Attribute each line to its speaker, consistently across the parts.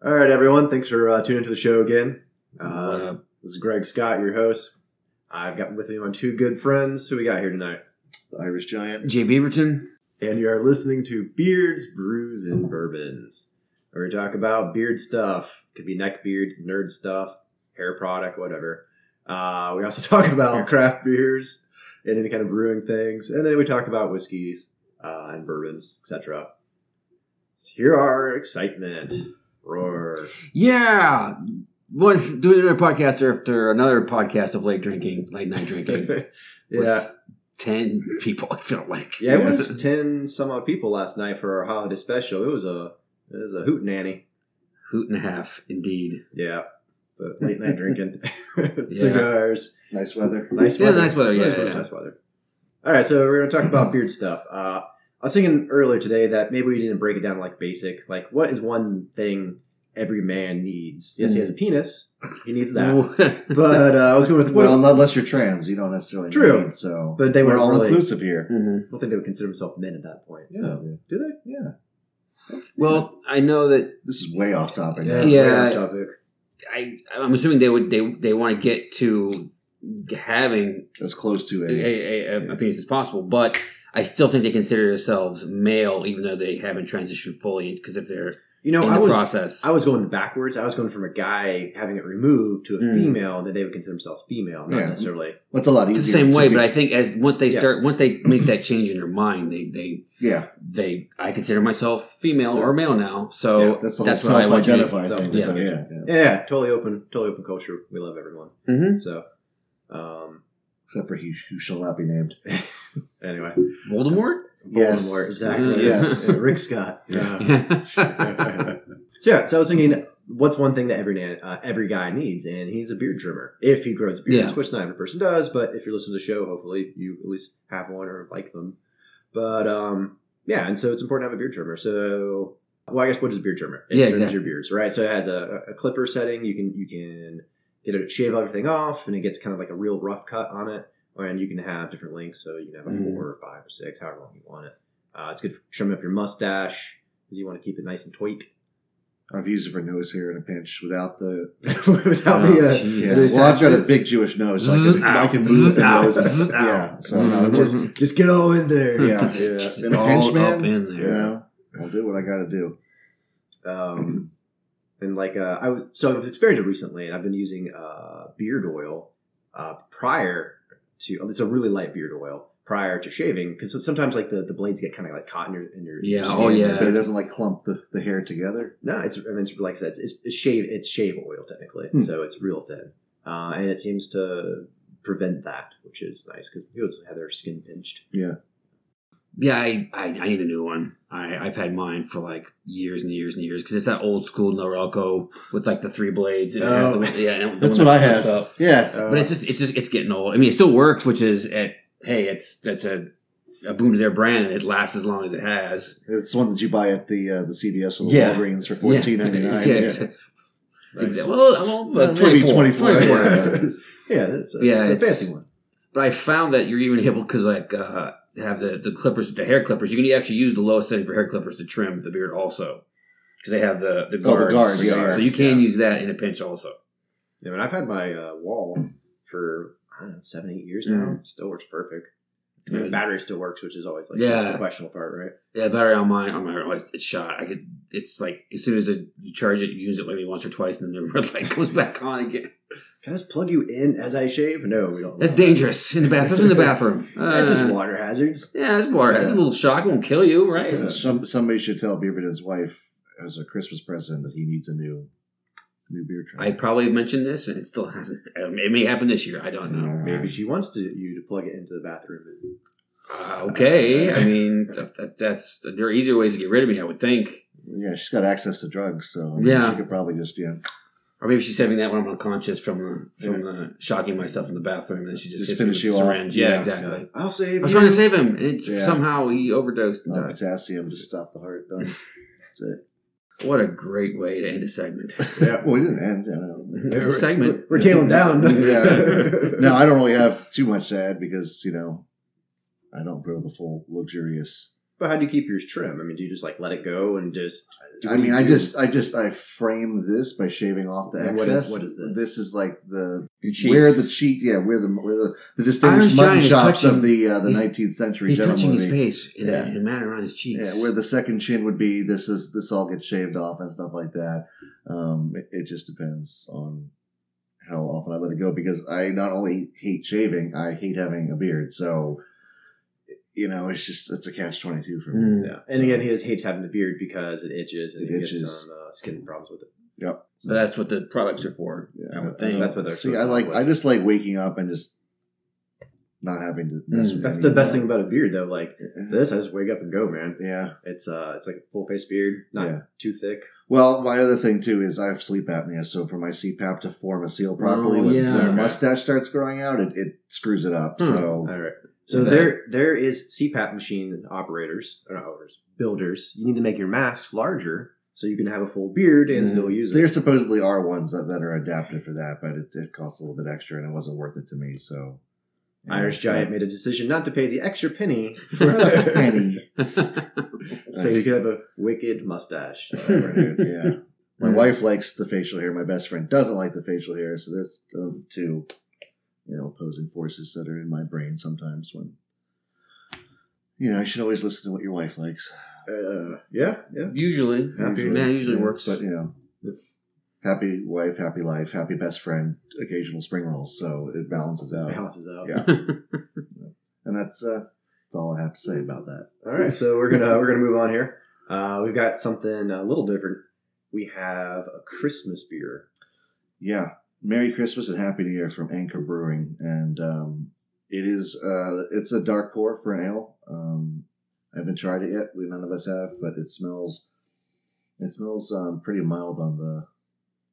Speaker 1: All right, everyone. Thanks for uh, tuning into the show again. Uh, this is Greg Scott, your host. I've got with me my two good friends. Who we got here tonight?
Speaker 2: The Irish Giant.
Speaker 3: Jay Beaverton.
Speaker 1: And you are listening to Beards, Brews, and Bourbons. Where we talk about beard stuff. Could be neck beard, nerd stuff, hair product, whatever. Uh, we also talk about craft beers and any kind of brewing things. And then we talk about whiskeys uh, and bourbons, etc. So here are excitement. Roar.
Speaker 3: Yeah. What doing another podcast after another podcast of late drinking, late night drinking.
Speaker 1: yeah.
Speaker 3: with ten people. I feel like.
Speaker 1: Yeah, it was ten some odd people last night for our holiday special. It was a it was a hoot nanny.
Speaker 3: hoot and a half, indeed.
Speaker 1: Yeah, but late night drinking, cigars,
Speaker 2: Nice weather.
Speaker 1: nice
Speaker 3: Yeah,
Speaker 1: weather,
Speaker 3: nice weather, yeah,
Speaker 1: nice,
Speaker 3: yeah.
Speaker 1: nice weather. All right, so we're gonna talk about beard stuff. Uh, I was thinking earlier today that maybe we didn't break it down like basic. Like, what is one thing every man needs? Yes, he has a penis. He needs that. But uh, I was going with
Speaker 2: Well, unless you're trans, you don't necessarily
Speaker 1: True.
Speaker 2: need, so
Speaker 1: But they weren't
Speaker 2: all
Speaker 1: really-
Speaker 2: inclusive here.
Speaker 3: Mhm.
Speaker 1: I don't think they would consider themselves men at that point.
Speaker 2: Yeah,
Speaker 1: So,
Speaker 2: dude.
Speaker 1: do they?
Speaker 2: yeah.
Speaker 3: Well, I know that
Speaker 2: This is way off topic.
Speaker 1: Yeah, it's
Speaker 3: Yeah.
Speaker 1: way off topic.
Speaker 3: I. I'm assuming they would. They they want to get to having
Speaker 2: As close to
Speaker 3: a,
Speaker 2: a.
Speaker 3: a, a, a penis as possible, but I still think they consider themselves male, even though they haven't transitioned fully. Because if they're
Speaker 1: You know,
Speaker 3: in
Speaker 1: I
Speaker 3: the
Speaker 1: was
Speaker 3: process,
Speaker 1: I was going backwards. I was going from a guy having it removed to a
Speaker 3: Mm.
Speaker 1: female that they would consider themselves female, not
Speaker 2: Yeah.
Speaker 1: necessarily.
Speaker 2: That's a lot
Speaker 3: it's
Speaker 2: easier.
Speaker 3: the same way.
Speaker 2: be-
Speaker 3: But I think as once they
Speaker 1: Yeah.
Speaker 3: start, once they make that change in their mind, they they
Speaker 2: yeah,
Speaker 3: they I consider myself female or male now. So
Speaker 1: Yeah,
Speaker 2: that's the
Speaker 3: that's
Speaker 2: whole
Speaker 3: I
Speaker 2: self-identify
Speaker 1: to-
Speaker 2: thing.
Speaker 1: Yeah.
Speaker 2: So yeah, yeah.
Speaker 1: Yeah, yeah, totally open, totally open culture. We love everyone.
Speaker 3: Mm-hmm.
Speaker 1: So, um,
Speaker 2: Except for he who shall not be named.
Speaker 1: anyway,
Speaker 3: Voldemort.
Speaker 2: Yes.
Speaker 1: Voldemort, exactly.
Speaker 3: Mm,
Speaker 2: yes.
Speaker 1: Yeah, Rick Scott. Yeah.
Speaker 3: yeah.
Speaker 1: so yeah, so I was thinking, what's one thing that every man, uh, every guy needs, and he's a beard trimmer if he grows beards,
Speaker 3: Yeah.
Speaker 1: which not every person does. But if you're listening to the show, hopefully you at least have one or like them. But um, yeah, and so it's important to have a beard trimmer. So, well, I guess what is a beard trimmer? It
Speaker 3: Yeah,
Speaker 1: trims
Speaker 3: exactly.
Speaker 1: your beards, right? So it has a, a clipper setting. You can you can get it shave everything off, and it gets kind of like a real rough cut on it. And you can have different lengths, so you can have a
Speaker 3: Mhm.
Speaker 1: four or five or six, however long you want it. Uh, it's good for trimming up your mustache because you want to keep it nice and tight
Speaker 2: I've used it for nose hair in a pinch without the.
Speaker 1: without
Speaker 3: Oh,
Speaker 1: the. Uh.
Speaker 2: Yeah.
Speaker 1: the
Speaker 2: Well, I've got a big Jewish nose, so I can,
Speaker 3: Zzz,
Speaker 2: I can
Speaker 3: ow,
Speaker 2: move the nose.
Speaker 3: ow.
Speaker 2: yeah, so no,
Speaker 1: just,
Speaker 2: just
Speaker 1: just get all in there.
Speaker 2: yeah,
Speaker 1: Yeah.
Speaker 2: just in a
Speaker 3: All
Speaker 2: pinch,
Speaker 3: up
Speaker 2: man.
Speaker 3: in
Speaker 2: You know, I'll do what I got to do.
Speaker 1: Um, and like uh, I was so I've experimented recently, and I've been using uh, beard oil uh, prior to. It's a really light beard oil prior to shaving because sometimes like the, the blades get kind of like caught in your in your
Speaker 3: Yeah,
Speaker 1: your
Speaker 3: oh, yeah.
Speaker 2: But it doesn't like clump the, the hair together.
Speaker 1: No, it's I mean it's like I said, it's, it's, it's shave it's shave oil technically,
Speaker 2: Hmm.
Speaker 1: so it's real thin, uh, and it seems to prevent that, which is nice because you also have their skin pinched.
Speaker 3: Yeah, I, I, I need a new one. I, I've had mine for like years and years and years because it's that old school Norelco with like the three blades. And it has
Speaker 1: Oh.
Speaker 3: the, yeah,
Speaker 2: That's what I
Speaker 3: that flips
Speaker 2: have.
Speaker 3: Up.
Speaker 2: Yeah,
Speaker 1: Uh,
Speaker 3: But it's just it's just it's getting old. I mean, it still works, which is at hey, it's that's a a boon to their brand, and it lasts as long as it has.
Speaker 2: it's one that you buy at the uh, the CVS or the
Speaker 3: Yeah.
Speaker 2: Walgreens for fourteen ninety nine.
Speaker 3: Yeah,
Speaker 2: Yeah,
Speaker 3: exactly.
Speaker 1: Nice.
Speaker 3: Well, well,
Speaker 2: Well,
Speaker 3: uh, 24,
Speaker 2: 24,
Speaker 3: 24.
Speaker 2: yeah.
Speaker 1: yeah, it's a,
Speaker 3: Yeah,
Speaker 1: it's a fancy one.
Speaker 3: But I found that you're even able because like uh, have the the clippers, the hair clippers. You can actually use the lowest setting for hair clippers to trim the beard also because they have the the
Speaker 2: Oh, the
Speaker 3: guards.
Speaker 2: guard, yeah, yeah.
Speaker 3: so you can
Speaker 1: Yeah.
Speaker 3: use that in a pinch also.
Speaker 1: Yeah, I mean, I've had my uh, wall for I don't know seven, eight years now.
Speaker 3: Mhm.
Speaker 1: Still works perfect. I mean, the battery still works, which is always like
Speaker 3: Yeah.
Speaker 1: the questionable part, right?
Speaker 3: Yeah, battery on mine on my it's, it's shot. I could. It's like as soon as it, you charge it, you use it maybe once or twice, and then the red light comes back on again.
Speaker 1: Can I just plug you in as I shave? No, we don't.
Speaker 3: That's dangerous in the bathroom. In the bathroom.
Speaker 1: That's just
Speaker 3: Uh,
Speaker 1: water hazards.
Speaker 3: Yeah, it's water. It's a little shock. It won't kill you, right?
Speaker 2: Uh, Some somebody should tell Beaverton's wife as a Christmas present that he needs a new new beer trim.
Speaker 3: I probably mentioned this, and it still hasn't. um, It may happen this year. I don't know.
Speaker 1: Maybe she wants to you to plug it into the bathroom.
Speaker 3: Uh, okay, I mean that, that, that's there are easier ways to get rid of me. I would think,
Speaker 2: Yeah, she's got access to drugs, so I mean,
Speaker 3: Yeah.
Speaker 2: she could probably just yeah.
Speaker 3: Or maybe she's saving that when I'm unconscious from the, from the shocking myself in the bathroom, and then she just,
Speaker 2: Just
Speaker 3: hits me with
Speaker 2: you
Speaker 3: a
Speaker 2: off.
Speaker 3: syringe. Yeah,
Speaker 2: Yeah.
Speaker 3: exactly.
Speaker 1: I'll save.
Speaker 3: I was
Speaker 1: you.
Speaker 3: trying to save him, and it's
Speaker 2: Yeah.
Speaker 3: somehow he overdosed and
Speaker 2: Uh,
Speaker 3: died.
Speaker 2: potassium to stop the heart. Done. That's it.
Speaker 3: What a great way to end a segment.
Speaker 1: Yeah.
Speaker 2: Well, we didn't end. You know.
Speaker 3: It's a segment.
Speaker 1: We're, we're tailing down.
Speaker 2: yeah. No, I don't really have too much to add because you know I don't grow the full luxurious
Speaker 1: But how do you keep yours trim? I mean, do you just like let it go and just? do
Speaker 2: I
Speaker 1: what do
Speaker 2: mean, I
Speaker 1: do?
Speaker 2: just, I just, I frame this by shaving off the
Speaker 1: And
Speaker 2: excess.
Speaker 1: what is- what is this?
Speaker 2: This is like the
Speaker 3: Your cheeks.
Speaker 2: where the cheek, yeah, where the where the, the
Speaker 3: Iron
Speaker 2: distinguished mutton
Speaker 3: Giant is
Speaker 2: chops
Speaker 3: touching-
Speaker 2: of the uh, the
Speaker 3: he's-
Speaker 2: nineteenth century.
Speaker 3: He's
Speaker 2: gentleman
Speaker 3: touching his
Speaker 2: movie.
Speaker 3: face in,
Speaker 2: Yeah.
Speaker 3: a, in a manner on his cheeks.
Speaker 2: Yeah, where the second chin would be. This is this all gets shaved off and stuff like that. Um, it, it just depends on how often I let it go because I not only hate shaving, I hate having a beard. So, you know, it's just it's a catch twenty two for me.
Speaker 3: Mm.
Speaker 1: Yeah, and again, he just hates having the beard because it itches and
Speaker 2: It
Speaker 1: he gets some uh, skin problems with it.
Speaker 2: Yep.
Speaker 3: But that's what the products are for.
Speaker 2: Yeah,
Speaker 3: I would think.
Speaker 1: That's what they're
Speaker 2: See, I like.
Speaker 1: help
Speaker 2: I just like waking up and just not having to. mess
Speaker 3: Mm.
Speaker 2: with
Speaker 1: That's
Speaker 2: any
Speaker 1: the best thing about a beard, though. Like this, I just wake up and go, man.
Speaker 2: Yeah.
Speaker 1: It's uh, it's like a full face beard, not
Speaker 2: Yeah.
Speaker 1: too thick.
Speaker 2: Well, my other thing too is I have sleep apnea, so for my CPAP to form a seal properly,
Speaker 3: Oh,
Speaker 2: when,
Speaker 3: yeah.
Speaker 2: when the
Speaker 1: Okay.
Speaker 2: mustache starts growing out, it, it screws it up.
Speaker 3: Hmm.
Speaker 2: So
Speaker 1: All right. So
Speaker 3: Okay.
Speaker 1: there there is CPAP machine operators or not operators, builders. You need to make your mask larger so you can have a full beard and
Speaker 3: Mm.
Speaker 1: still use it.
Speaker 2: there supposedly are ones that, that are adapted for that, but it, it costs a little bit extra, and it wasn't worth it to me. So
Speaker 1: Irish Giant made a decision not to pay the extra penny
Speaker 2: for a penny.
Speaker 1: so you can have a wicked mustache.
Speaker 2: Yeah. My
Speaker 3: Hmm.
Speaker 2: wife likes the facial hair. My best friend doesn't like the facial hair. So that's the two, you know, opposing forces that are in my brain sometimes. When you know, I should always listen to what your wife likes.
Speaker 1: Uh, yeah, yeah.
Speaker 3: usually,
Speaker 1: Happy-
Speaker 3: yeah, it usually
Speaker 2: Yeah,
Speaker 3: works.
Speaker 2: But you know, happy wife, happy life, happy best friend, occasional spring rolls. So it balances
Speaker 1: This
Speaker 2: out.
Speaker 1: balances out.
Speaker 2: Yeah. And that's uh, that's all I have to say about that.
Speaker 1: All right, so we're gonna we're gonna move on here. Uh, we've got something a little different. We have a Christmas beer.
Speaker 2: Yeah. Merry Christmas and Happy New Year from Anchor Brewing, and um, it is uh, it's a dark pour for an ale. Um, I haven't tried it yet. We none of us have, but it smells it smells um, pretty mild on the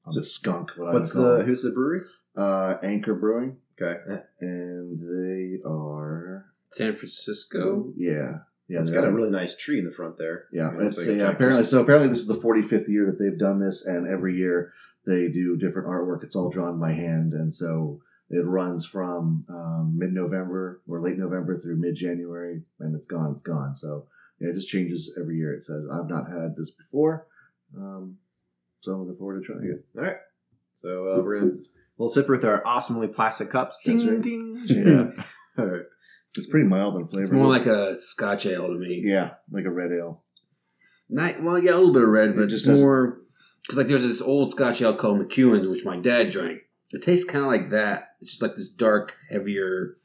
Speaker 2: on the skunk. What
Speaker 1: What's
Speaker 2: I would call
Speaker 1: the
Speaker 2: it.
Speaker 1: who's the brewery?
Speaker 2: uh, Anchor Brewing,
Speaker 1: Okay,
Speaker 2: and they are
Speaker 3: San Francisco.
Speaker 2: yeah yeah.
Speaker 1: it's
Speaker 2: they
Speaker 1: got a really nice tree in the front there.
Speaker 2: Yeah,
Speaker 1: It looks
Speaker 2: it's
Speaker 1: like
Speaker 2: yeah. Apparently, so apparently this is the 45th year that they've done this, and every year they do different artwork. It's all drawn by hand, and so it runs from um, mid-November or late November through mid-January, and it's gone. It's gone. So yeah, it just changes every year. It says I've not had this before, um, so I'm looking forward to trying it.
Speaker 1: All right, so uh, we're gonna we'll sip with our awesomely plastic cups.
Speaker 2: That's
Speaker 1: Ding
Speaker 2: right.
Speaker 1: ding.
Speaker 2: Yeah.
Speaker 1: All right.
Speaker 2: It's pretty mild in flavor.
Speaker 3: It's more like a Scotch ale to me.
Speaker 2: yeah, like a red ale.
Speaker 3: Not well, yeah, a little bit of red,
Speaker 2: It
Speaker 3: but
Speaker 2: just
Speaker 3: just more because like there's this old Scotch ale called McEwan's, which my dad drank. It tastes kind of like that. It's just like this dark, heavier.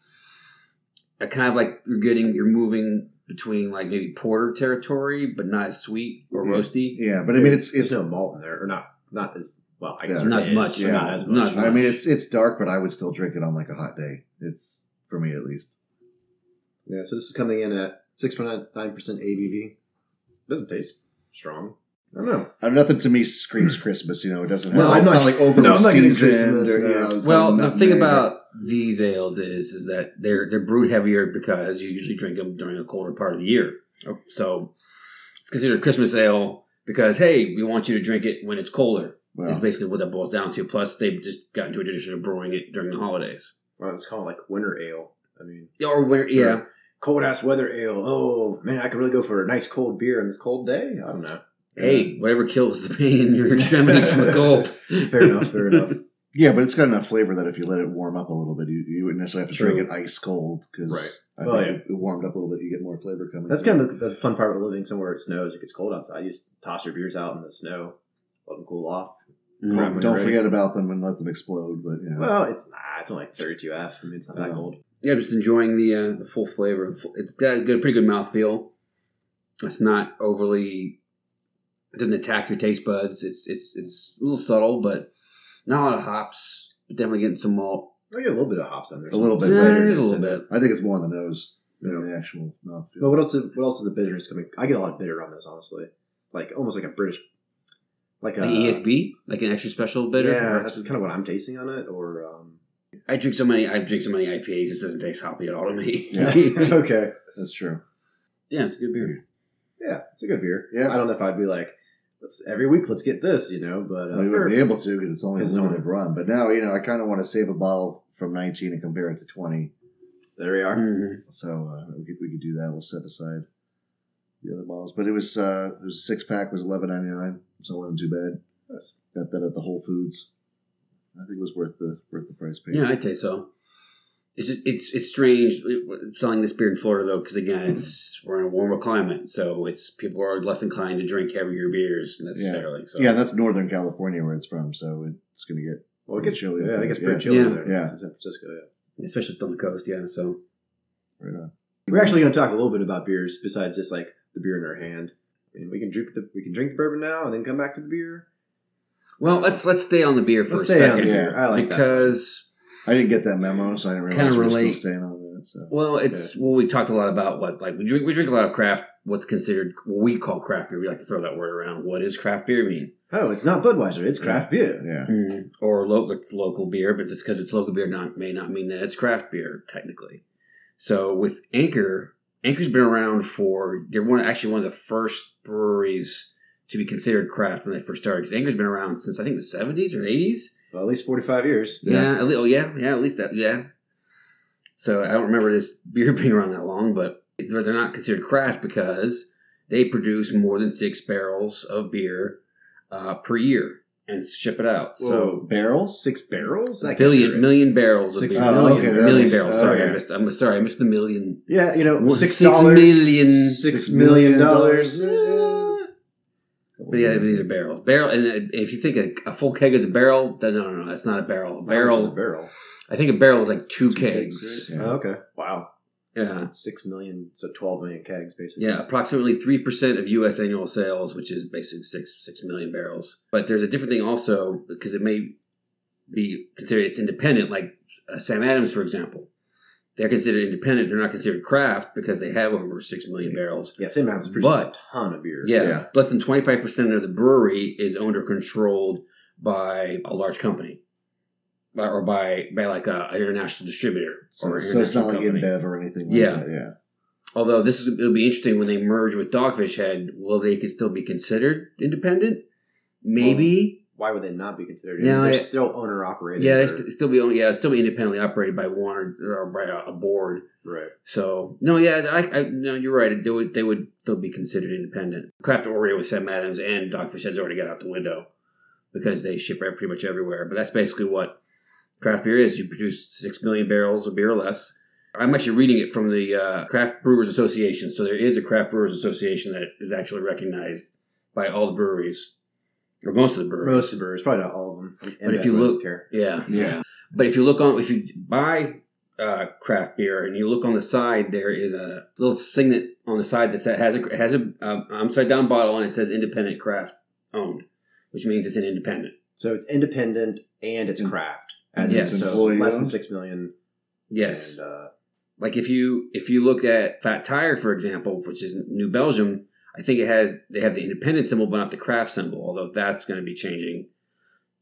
Speaker 3: I kind of like you're getting you're moving between like maybe porter territory, but not as sweet or
Speaker 2: Yeah.
Speaker 3: roasty.
Speaker 2: Yeah, but I mean it's it's.
Speaker 1: no malt in there, or not not as well. I guess
Speaker 2: Yeah.
Speaker 3: Not as much,
Speaker 2: yeah.
Speaker 1: not as
Speaker 3: Not
Speaker 1: much.
Speaker 2: I mean it's it's dark, but I would still drink it on like a hot day. It's for me at least.
Speaker 1: Yeah, so this is coming in at six point nine percent ABV. Doesn't taste strong. I don't know.
Speaker 2: I mean, nothing to me screams Christmas. You know, it doesn't. Have,
Speaker 3: Well,
Speaker 2: it's
Speaker 1: I'm
Speaker 2: not
Speaker 1: not-
Speaker 2: like overly
Speaker 1: no, I'm not
Speaker 2: seasoned.
Speaker 1: Christmas,
Speaker 2: or, you know,
Speaker 3: Well, the thing
Speaker 2: nutmeg.
Speaker 3: about these ales is is that they're they're brewed heavier because you usually drink them during a colder part of the year. Oh. So it's considered Christmas ale because hey, we want you to drink it when it's colder.
Speaker 2: Well,
Speaker 3: Is basically what that boils down to. Plus, they've just got into a tradition of brewing it during the holidays.
Speaker 1: Well, it's called like winter ale. I mean,
Speaker 3: Yeah, Or winter, yeah.
Speaker 1: cold ass weather ale. Oh man, I could really go for a nice cold beer on this cold day. I don't know.
Speaker 3: Hey, whatever kills the pain in your extremities from the cold.
Speaker 1: Fair enough. Fair enough.
Speaker 2: yeah, but it's got enough flavor that if you let it warm up a little bit, you, you wouldn't necessarily have to
Speaker 1: True.
Speaker 2: drink it ice cold because
Speaker 1: Right.
Speaker 2: I
Speaker 1: Well,
Speaker 2: think it warmed up a little bit, you get more flavor coming.
Speaker 1: That's
Speaker 2: in.
Speaker 1: kind of the, the fun part of living somewhere it snows. It gets cold outside. You just toss your beers out in the snow, let them cool off.
Speaker 3: Mm.
Speaker 1: Grab when
Speaker 2: Don't forget about them and let them explode. But you know,
Speaker 1: Well, it's nah. It's only like 32 F. I mean, it's not that cold.
Speaker 3: Yeah, just enjoying the uh, the full flavor. It's got a good, pretty good mouthfeel. It's not overly. It doesn't attack your taste buds. It's it's it's a little subtle, but not a lot of hops. But definitely getting some malt.
Speaker 1: I get a little bit of hops on there.
Speaker 2: a little bit
Speaker 3: Yeah,
Speaker 2: later.
Speaker 3: there's a little bit.
Speaker 2: I think it's more on the nose than the actual mouthfeel.
Speaker 1: But what else? Is, what else is the bitterness coming? I get a lot of bitter on this, honestly. Like almost like a British, like a
Speaker 3: Like ESB, like an extra special bitter.
Speaker 1: Yeah, that's kind of what I'm tasting on it. Or um,
Speaker 3: I drink so many. I drink so many IPAs. This doesn't taste hoppy at all to me.
Speaker 2: Yeah.
Speaker 3: yeah,
Speaker 1: okay,
Speaker 2: That's true.
Speaker 3: Yeah, it's a good beer.
Speaker 1: yeah, it's a good beer.
Speaker 2: Yeah.
Speaker 1: I don't know if I'd be like, let's every week let's get this, you know. But uh,
Speaker 2: we
Speaker 1: fair-
Speaker 2: wouldn't be able to because it's only a
Speaker 1: It's
Speaker 2: limited
Speaker 1: only-
Speaker 2: run. But now, you know, I kind of want to save a bottle from 19 and compare it to 20.
Speaker 1: there we are.
Speaker 3: Mhm.
Speaker 2: So uh, we, could, we could do that. We'll set aside the other bottles. But it was uh, it was a six pack was eleven ninety nine, so it wasn't too bad.
Speaker 1: Nice.
Speaker 2: Got that at the Whole Foods. I think it was worth the worth the price paid.
Speaker 3: Yeah, I'd say so. It's just it's it's strange uh, selling this beer in Florida though, because again, it's we're in a warmer climate, so it's people are less inclined to drink heavier beers necessarily. So
Speaker 2: yeah, that's Northern California where it's from, so it's going to get
Speaker 1: Well, it gets
Speaker 2: Chilly,
Speaker 1: Yeah,
Speaker 2: I
Speaker 1: it gets pretty
Speaker 2: Yeah.
Speaker 1: chilly
Speaker 3: Yeah.
Speaker 1: there.
Speaker 2: Yeah.
Speaker 1: San Francisco. Yeah.
Speaker 3: especially on the coast. Yeah, so
Speaker 2: right on.
Speaker 1: We're actually going to talk a little bit about beers besides just like the beer in our hand. I mean, we can drink the we can drink the bourbon now and then come back to the beer.
Speaker 3: well, let's let's stay on the beer for
Speaker 1: Let's
Speaker 3: a
Speaker 1: stay on
Speaker 3: second
Speaker 1: the beer. I like that.
Speaker 2: I didn't get that memo, so I didn't realize we were
Speaker 3: relate.
Speaker 2: still staying on that. So
Speaker 3: well, it's well we talked a lot about what like we drink we drink a lot of craft. What's considered what we call craft beer. We like to throw that word around. What does craft beer mean?
Speaker 1: Oh, it's not Budweiser. It's craft beer.
Speaker 2: yeah, mm-hmm.
Speaker 3: or local it's local beer, but just because it's local beer not may not mean that it's craft beer technically. So with Anchor, Anchor's been around for they're one actually one of the first breweries to be considered craft when they first started. Because Anchor's been around since I think the seventies or eighties.
Speaker 1: Well, at least forty five years.
Speaker 3: Yeah, at least, oh yeah, yeah, at least that yeah. So I don't remember this beer being around that long, but they're they're not considered craft because they produce more than six barrels of beer uh, per year and ship it out. So
Speaker 1: So
Speaker 2: barrels.
Speaker 1: six barrels. That
Speaker 3: billion
Speaker 1: right.
Speaker 3: million barrels
Speaker 1: Six
Speaker 3: of beer.
Speaker 1: million.
Speaker 2: Oh, okay,
Speaker 3: million
Speaker 2: makes-
Speaker 3: barrels. Sorry, I missed. I'm sorry, I missed the million.
Speaker 1: Yeah, you know,
Speaker 3: Well,
Speaker 1: six
Speaker 3: six
Speaker 1: dollars,
Speaker 3: million-
Speaker 1: six million dollars.
Speaker 3: But yeah, these are barrels. Barrel, and uh, if you think a, a full keg is a barrel, then no, no, no, that's not a barrel. A
Speaker 1: Barrel,
Speaker 3: barrel,
Speaker 1: barrel.
Speaker 3: I think a barrel is like two,
Speaker 2: Two
Speaker 3: kegs.
Speaker 2: kegs, right?
Speaker 1: Oh, okay. Wow.
Speaker 3: Yeah,
Speaker 1: six million, so twelve million kegs, basically.
Speaker 3: yeah, approximately three percent of U.S. annual sales, which is basically six six million barrels. But there's a different thing also because it may be considered it's independent. Like uh, Sam Adams, for example, they're considered independent. They're not considered craft because they have over six million barrels.
Speaker 1: Yeah, Sam Adams produces
Speaker 3: But-
Speaker 1: a ton of beer.
Speaker 3: Yeah,
Speaker 2: Yeah.
Speaker 3: less than twenty five percent of the brewery is owned or controlled by a large company, By- or by by like a, an international distributor
Speaker 2: So,
Speaker 3: or
Speaker 2: so it's not like
Speaker 3: company.
Speaker 2: InBev or anything. Like
Speaker 3: Yeah.
Speaker 2: that. yeah.
Speaker 3: Although this is it'll be interesting when they merge with Dogfish Head. Will they could still be considered independent? Maybe.
Speaker 1: Why would they not be considered?
Speaker 3: No,
Speaker 1: They're
Speaker 3: I-
Speaker 1: still owner operated.
Speaker 3: yeah, they st- still be owned, yeah still be independently operated by one or, or by a, board.
Speaker 1: right.
Speaker 3: So no, yeah, I, I no, you're right. They would they would still be considered independent. Craft Oreo with Sam Adams and Dogfish Head's already got out the window because they ship pretty much everywhere. But that's basically what craft beer is. You produce six million barrels of beer or less. I'm actually reading it from the uh, Craft Brewers Association. So there is a Craft Brewers Association that is actually recognized by all the breweries, or most of the breweries.
Speaker 1: Most of the brewers, probably not all of them.
Speaker 3: But if you look-
Speaker 1: care.
Speaker 3: Yeah,
Speaker 2: Yeah.
Speaker 3: But if you look on, if you buy uh, craft beer and you look on the side, there is a little signet on the side that says, has a has a um, upside down bottle and it says independent craft owned, which means it's an independent.
Speaker 1: So it's independent and it's
Speaker 2: Mm.
Speaker 1: craft. As
Speaker 3: Yes.
Speaker 1: in, so less than six million.
Speaker 3: Yes,
Speaker 1: And, uh,
Speaker 3: like if you if you look at Fat Tire for example, which is New Belgium, I think it has they have the independent symbol but not the craft symbol. Although that's going to be changing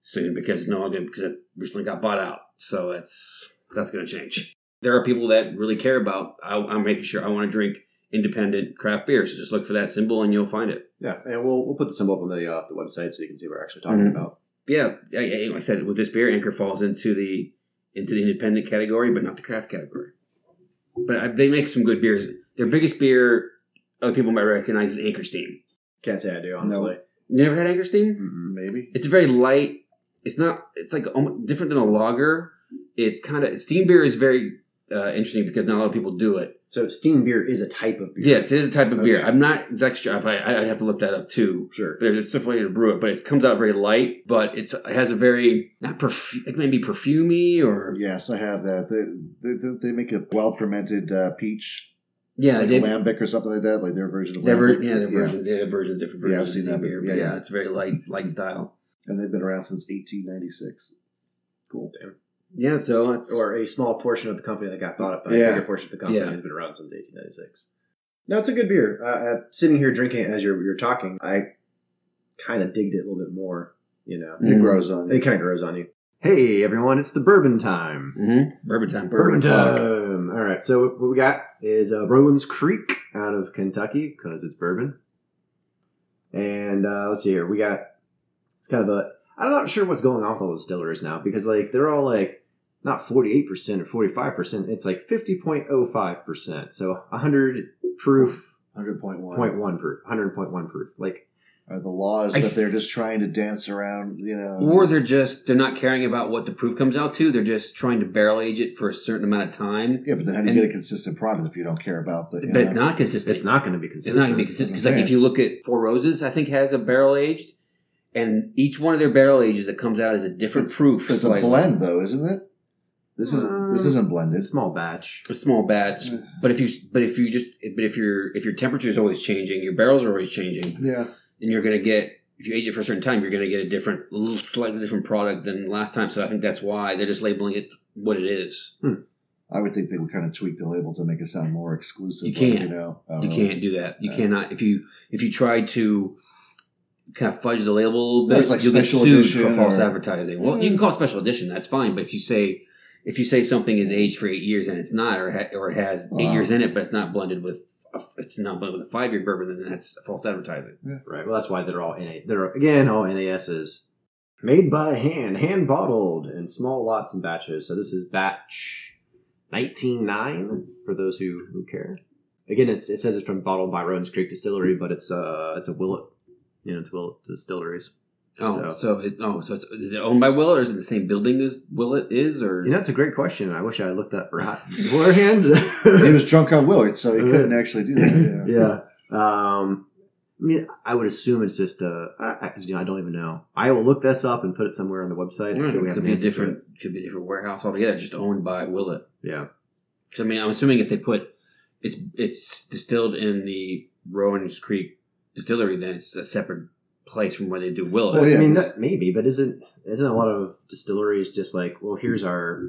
Speaker 3: soon because it's no longer because it recently got bought out. So that's that's going to change. There are people that really care about. I, I'm making sure I want to drink independent craft beer. So just look for that symbol and you'll find it.
Speaker 1: yeah, and we'll we'll put the symbol up on the uh, the website so you can see what we're actually talking
Speaker 3: Mhm.
Speaker 1: about.
Speaker 3: Yeah, I, I- I said with this beer, Anchor falls into the into the independent category, but not the craft category. But I, they make some good beers. Their biggest beer, other people might recognize, is Anchor Steam.
Speaker 1: Can't say I do honestly.
Speaker 3: You never had Anchor Steam?
Speaker 1: Mm-mm.
Speaker 2: Maybe.
Speaker 3: It's very light. It's not. It's like almost different than a lager. It's kind of steam beer is very uh, interesting because not a lot of people do it.
Speaker 1: So steam beer is a type of beer.
Speaker 3: Yes, it is a type of beer. I'm not exactly sure. I I I'd have to look that up too.
Speaker 1: sure.
Speaker 3: But there's a different way to brew it, but it comes out very light. But it's it has a very not perfume. It may be perfumey or
Speaker 2: Yes, I have that. They, they, they make a wild fermented uh, peach,
Speaker 3: yeah.
Speaker 2: like
Speaker 3: they-
Speaker 2: lambic or something like that, like their version of
Speaker 3: their ver- yeah, their version. Yeah, their versions, different
Speaker 2: Yeah, I've
Speaker 3: versions
Speaker 2: seen
Speaker 3: of
Speaker 2: that
Speaker 3: steam beer. But
Speaker 2: Yeah,
Speaker 3: yeah,
Speaker 2: yeah.
Speaker 3: it's very light light style.
Speaker 2: and they've been around since 1896. Cool.
Speaker 1: Damn.
Speaker 3: Yeah, so it's
Speaker 1: Or a small portion of the company that got bought up by
Speaker 2: Yeah.
Speaker 1: a bigger portion of the company
Speaker 3: Yeah.
Speaker 1: has been around since 1896. No, it's a good beer. Uh, uh, sitting here drinking it as you're, you're talking, I kind of digged it a little bit more. You know,
Speaker 3: Mm.
Speaker 2: It grows on.
Speaker 1: it kind of grows on you. Hey everyone, it's the bourbon time.
Speaker 3: mm-hmm. bourbon time.
Speaker 2: Bourbon
Speaker 1: Bourbon time. All right, so what we got is uh, Rowan's Creek out of Kentucky because it's bourbon. And uh, let's see here, we got it's kind of a I'm not sure what's going on with all the distillers now because like they're all like not 48% or 45%, it's like 50.05%. So 100 proof,
Speaker 2: Hundred point one.
Speaker 1: point one proof, hundred point one proof. Like
Speaker 2: Are the laws
Speaker 3: I
Speaker 2: that they're just trying to dance around? You know,
Speaker 3: Or they're just they're not caring about what the proof comes out to. They're just trying to barrel age it for a certain amount of time.
Speaker 2: yeah, but then how do you
Speaker 3: and-
Speaker 2: get a consistent product if you don't care about the?
Speaker 3: But it's not consistent.
Speaker 1: it's not going to be consistent.
Speaker 3: It's not going to be consistent because, like, if you look at Four Roses, I think has a barrel aged, and each one of their barrel ages that comes out is a different proof.
Speaker 2: It's a
Speaker 3: slightly.
Speaker 2: blend, though, isn't it? This is
Speaker 1: Um,
Speaker 2: this isn't blended.
Speaker 1: Small batch.
Speaker 3: a small batch. But if you but if you just but if your if your temperature is always changing, your barrels are always changing,
Speaker 2: Yeah,
Speaker 3: then you're going to get if you age it for a certain time, you're going to get a different, a little slightly different product than last time. So I think that's why they're just labeling it what it is.
Speaker 2: I would think they would kind of tweak the label to make it sound more exclusive.
Speaker 3: You can't.
Speaker 2: you know,
Speaker 3: You
Speaker 2: Uh,
Speaker 3: can't do that. You
Speaker 2: Yeah.
Speaker 3: cannot if you if you try to kind of fudge the label a little bit,
Speaker 2: it's like
Speaker 3: you'll get sued
Speaker 2: edition
Speaker 3: for false
Speaker 2: or-
Speaker 3: advertising. Well, you can call it special edition. That's fine. But if you say if you say something is aged for eight years and it's not, or ha- or it has eight
Speaker 2: Wow.
Speaker 3: years in it, but it's not blended with a, it's not blended with a five year bourbon, then that's false advertising.
Speaker 1: Right. Well, that's why they're all NA. They're again all NASs, made by hand, hand bottled in small lots and batches. So this is batch nineteen nine for those who who care. Again, it's, it says it's from bottled by Rowan's Creek Distillery, but it's uh it's a Willett, you know, it's Willett Distilleries.
Speaker 3: Oh,
Speaker 1: So-
Speaker 3: so, it, oh, so it's is it owned by Willett, or is it the same building as Willett is, or
Speaker 1: You know, it's a great question. I wish I had looked that right beforehand.
Speaker 2: he was drunk on Willard, so he couldn't actually do that. Yeah.
Speaker 1: yeah. Um, I mean, I would assume it's just uh, I, I, you know, I don't even know. I will look this up and put it somewhere on the website.
Speaker 3: it
Speaker 1: so we
Speaker 3: could
Speaker 1: an
Speaker 3: be a
Speaker 1: answer to
Speaker 3: different could be a different warehouse altogether, just owned by
Speaker 1: Willett. Yeah.
Speaker 3: Because I mean, I'm assuming if they put it's it's distilled in the Rowan's Creek distillery, then it's a separate place from where they do Willett.
Speaker 2: Well, yeah,
Speaker 1: I mean, that, maybe, but isn't isn't a lot of distilleries just like, well, here's our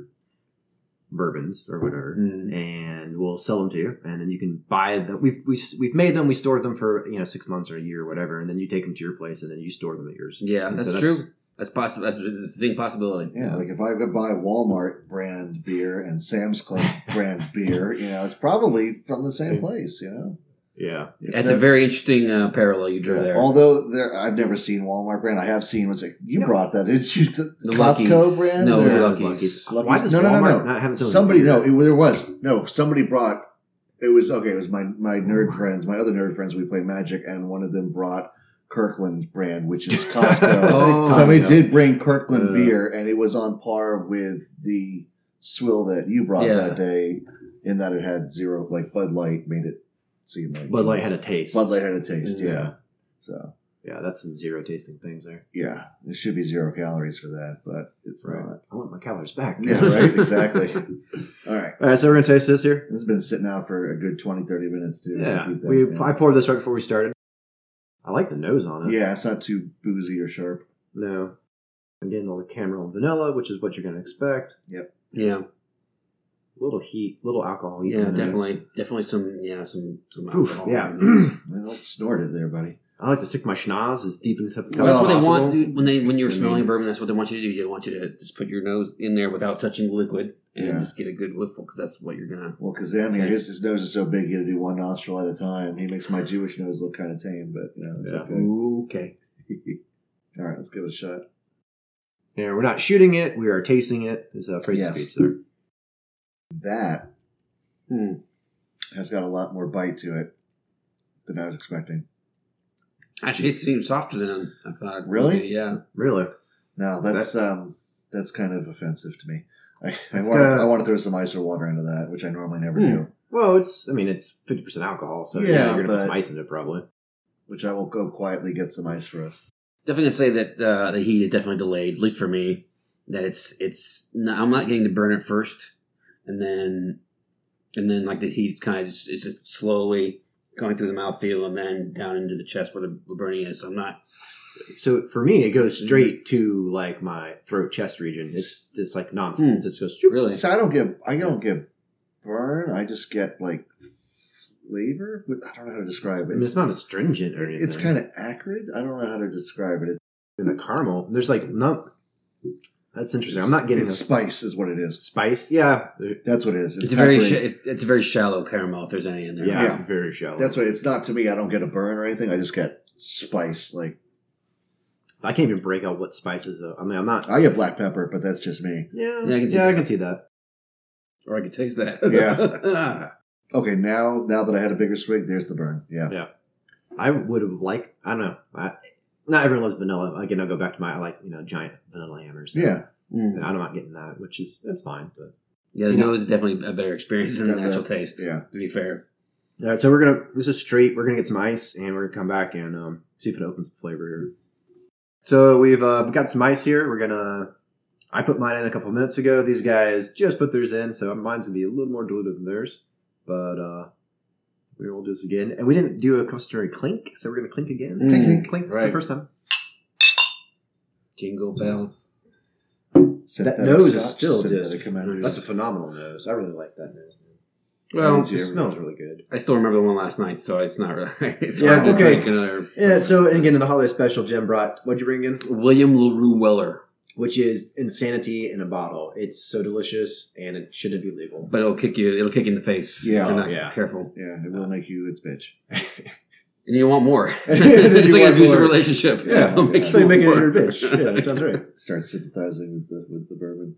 Speaker 1: bourbons or whatever,
Speaker 3: Mm.
Speaker 1: and we'll sell them to you, and then you can buy them. We've we, we've made them, we stored them for you know six months or a year or whatever, and then you take them to your place, and then you store them at yours.
Speaker 3: Yeah,
Speaker 1: And
Speaker 3: that's,
Speaker 1: so
Speaker 3: true. That's possible. That's a distinct possibility.
Speaker 2: Yeah, like if I could buy Walmart brand beer and Sam's Club brand beer, you know, it's probably from the same place, you know.
Speaker 1: Yeah,
Speaker 3: That's a very interesting uh, parallel you drew
Speaker 2: Yeah,
Speaker 3: there.
Speaker 2: Although there, I've never seen Walmart brand. I have seen. Was it you
Speaker 1: No.
Speaker 2: brought that? Did you the,
Speaker 3: The
Speaker 2: Costco
Speaker 3: Lucky's.
Speaker 2: brand?
Speaker 3: No, it was Lucky's.
Speaker 1: Lucky's.
Speaker 2: Lucky's.
Speaker 1: Why does
Speaker 2: No, no, no, no.
Speaker 1: not have
Speaker 2: Somebody no, it, there was no. Somebody brought. It was okay. It was my my nerd friends, my other nerd friends. We play Magic, and one of them brought Kirkland brand, which is Costco.
Speaker 3: Oh.
Speaker 2: Somebody
Speaker 1: Costco.
Speaker 2: did bring Kirkland
Speaker 1: Uh.
Speaker 2: beer, and it was on par with the swill that you brought
Speaker 3: Yeah.
Speaker 2: that day, in that it had zero. Like Bud Light made it seem like
Speaker 1: Bud Light had a taste.
Speaker 2: Bud Light had a taste. Yeah.
Speaker 1: Yeah.
Speaker 2: So
Speaker 1: Yeah, that's some zero tasting things there.
Speaker 2: yeah, there should be zero calories for that, but it's not.
Speaker 1: I want my calories back.
Speaker 2: Yeah, right. Exactly. All right.
Speaker 1: All right, so we're gonna taste this here.
Speaker 2: This has been sitting out for a good 20, 30 minutes too.
Speaker 1: Yeah,
Speaker 2: keep that-
Speaker 1: we.
Speaker 2: yeah.
Speaker 1: I poured this right before we started. I like the nose on it.
Speaker 2: Yeah, it's not too boozy or sharp.
Speaker 1: No. I'm getting all the caramel and vanilla, which is what you're gonna expect. Yep.
Speaker 3: Yeah,
Speaker 1: Little heat, little alcohol. heat
Speaker 3: yeah,
Speaker 1: in the nose.
Speaker 3: definitely, definitely some, yeah, some, some
Speaker 1: Oof,
Speaker 3: alcohol.
Speaker 1: yeah.
Speaker 2: Well, don't snort it there, buddy.
Speaker 1: I like to stick my schnoz as deep into the
Speaker 3: Well, that's what they
Speaker 1: possible.
Speaker 3: want dude, when they when you're
Speaker 1: I
Speaker 3: smelling
Speaker 1: mean-
Speaker 3: bourbon. That's what they want you to do. They want you to just put your nose in there without touching the liquid and
Speaker 2: Yeah.
Speaker 3: just get a good whiffle because that's what you're gonna.
Speaker 2: Well, because I mean, his, his nose is so big, you got to do one nostril at a time. He makes my Jewish nose look kind of tame, but you know, it's
Speaker 1: Yeah.
Speaker 2: okay.
Speaker 3: Okay.
Speaker 2: All right, let's give it a shot.
Speaker 1: Yeah, we're not shooting it. We are tasting it. it. Is a phrase of
Speaker 2: Yes.
Speaker 1: speech there.
Speaker 2: That
Speaker 3: Hmm.
Speaker 2: has got a lot more bite to it than I was expecting.
Speaker 3: Actually, it seems softer than I thought.
Speaker 2: Really?
Speaker 3: be, Yeah.
Speaker 1: Really?
Speaker 2: Now that's um that's kind of offensive to me. I, I
Speaker 1: It's
Speaker 2: want
Speaker 1: got-
Speaker 2: I want to throw some ice or water into that, which I normally never
Speaker 3: Hmm.
Speaker 2: do.
Speaker 1: Well, it's. I mean, it's fifty percent alcohol, so yeah,
Speaker 2: Yeah,
Speaker 1: you're gonna
Speaker 2: but-
Speaker 1: put some ice in it probably.
Speaker 2: Which I will go quietly get some ice for us.
Speaker 3: Definitely gonna say that uh, the heat is definitely delayed, at least for me. That it's it's no, I'm not getting to burn it first, and then and then like the heat kind of just it's just slowly going through the mouthfeel and then down into the chest where the burning is. So I'm not.
Speaker 1: So for me, it goes straight to like my throat chest region. It's just like nonsense. Hmm. It just goes.
Speaker 3: Really?
Speaker 2: So I don't get I don't get burn. I just get like flavor. With I don't know how to describe
Speaker 1: I
Speaker 2: it.
Speaker 1: mean, it's not astringent or anything.
Speaker 2: It's kind of acrid. I don't know how to describe it. It's,
Speaker 1: in the caramel. There's like not. That's interesting. I'm not getting
Speaker 2: it's
Speaker 1: the
Speaker 2: spice, is what it is.
Speaker 1: spice. Yeah,
Speaker 2: That's what it is.
Speaker 3: It's, a very sh- it's a very shallow caramel if there's any in there.
Speaker 1: yeah,
Speaker 2: Yeah.
Speaker 1: very shallow.
Speaker 2: That's what it's not to me. I don't get a burn or anything. I just get spice. Like
Speaker 1: I can't even break out what spices. Are. I mean, I'm not.
Speaker 2: I get black pepper, but that's just me.
Speaker 1: Yeah,
Speaker 3: Yeah, I can see
Speaker 1: yeah, I
Speaker 3: that.
Speaker 1: can see that.
Speaker 3: or I could taste that.
Speaker 2: Yeah. Okay, now now that I had a bigger swig, there's the burn. Yeah, yeah.
Speaker 1: I would have liked. I don't know. I, not everyone loves vanilla. Again, I'll go back to my. I like you know giant vanilla hammers.
Speaker 2: Yeah.
Speaker 1: And I'm not getting that, which is that's fine. But
Speaker 3: Yeah, the
Speaker 1: You know-
Speaker 3: nose is definitely a better experience than the
Speaker 2: The-
Speaker 3: natural
Speaker 2: the-
Speaker 3: taste.
Speaker 2: Yeah.
Speaker 3: To be fair.
Speaker 1: all right, so we're gonna. This is straight. We're gonna get some ice, and we're gonna come back and um, see if it opens the flavor. here. So we've uh, got some ice here. We're gonna. I put mine in a couple minutes ago. These guys just put theirs in, so mine's gonna be a little more diluted than theirs. But uh, we will do this again, and we didn't do a customary clink, so we're gonna clink again.
Speaker 3: Mm,
Speaker 1: Clink, clink, clink. The
Speaker 3: right.
Speaker 1: first time.
Speaker 3: Jingle bells.
Speaker 1: That nose is still
Speaker 2: synthetic
Speaker 1: just. That's a phenomenal nose. I really like that nose.
Speaker 3: Well,
Speaker 1: It smells really good.
Speaker 3: I still remember the one last night, so it's not really. It's
Speaker 1: Yeah,
Speaker 3: hard to
Speaker 1: okay.
Speaker 3: drink another.
Speaker 1: Yeah. So and again, in the holiday special, Jim brought. What'd you bring in?
Speaker 3: William LaRue Weller,
Speaker 1: which is insanity in a bottle. It's so delicious and it shouldn't be legal.
Speaker 3: but it'll kick you. It'll kick you in the face
Speaker 2: Yeah.
Speaker 3: if you're not
Speaker 1: Yeah.
Speaker 3: careful,
Speaker 2: Yeah, it will make you its bitch.
Speaker 3: and you want more. It's like an abusive
Speaker 1: more.
Speaker 3: relationship.
Speaker 1: Yeah.
Speaker 3: It'll make
Speaker 1: so you
Speaker 3: want
Speaker 1: make it
Speaker 3: more.
Speaker 1: your bitch. Yeah, that sounds right.
Speaker 2: Start sympathizing with the with the bourbon.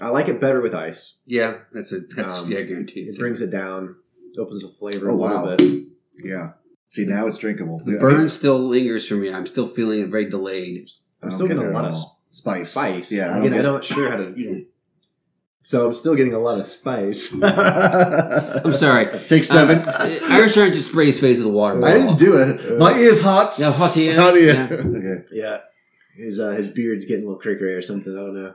Speaker 1: I like it better with ice.
Speaker 3: yeah, that's a that's
Speaker 1: Um,
Speaker 3: yeah, guaranteed.
Speaker 1: It brings it down, opens the flavor
Speaker 2: Oh,
Speaker 1: a little
Speaker 2: wow.
Speaker 1: bit.
Speaker 2: Yeah. See, now it's drinkable.
Speaker 3: The
Speaker 2: Yeah,
Speaker 3: burn still lingers for me. I'm still feeling it very delayed.
Speaker 2: I
Speaker 1: I'm still getting a lot of
Speaker 2: all. Spice.
Speaker 1: spice.
Speaker 2: Yeah, I
Speaker 1: Again,
Speaker 2: don't
Speaker 1: I'm
Speaker 2: get-
Speaker 1: not sure how to. So I'm still getting a lot of spice.
Speaker 3: I'm sorry.
Speaker 2: Take seven.
Speaker 3: Uh, Irish aren't just spray his face with a water
Speaker 2: I didn't do it. My ear's hot.
Speaker 3: Yeah, hot ear.
Speaker 2: Hot ear.
Speaker 3: Yeah.
Speaker 2: okay.
Speaker 1: yeah, his uh, his beard's getting a little crickly or something. I don't know.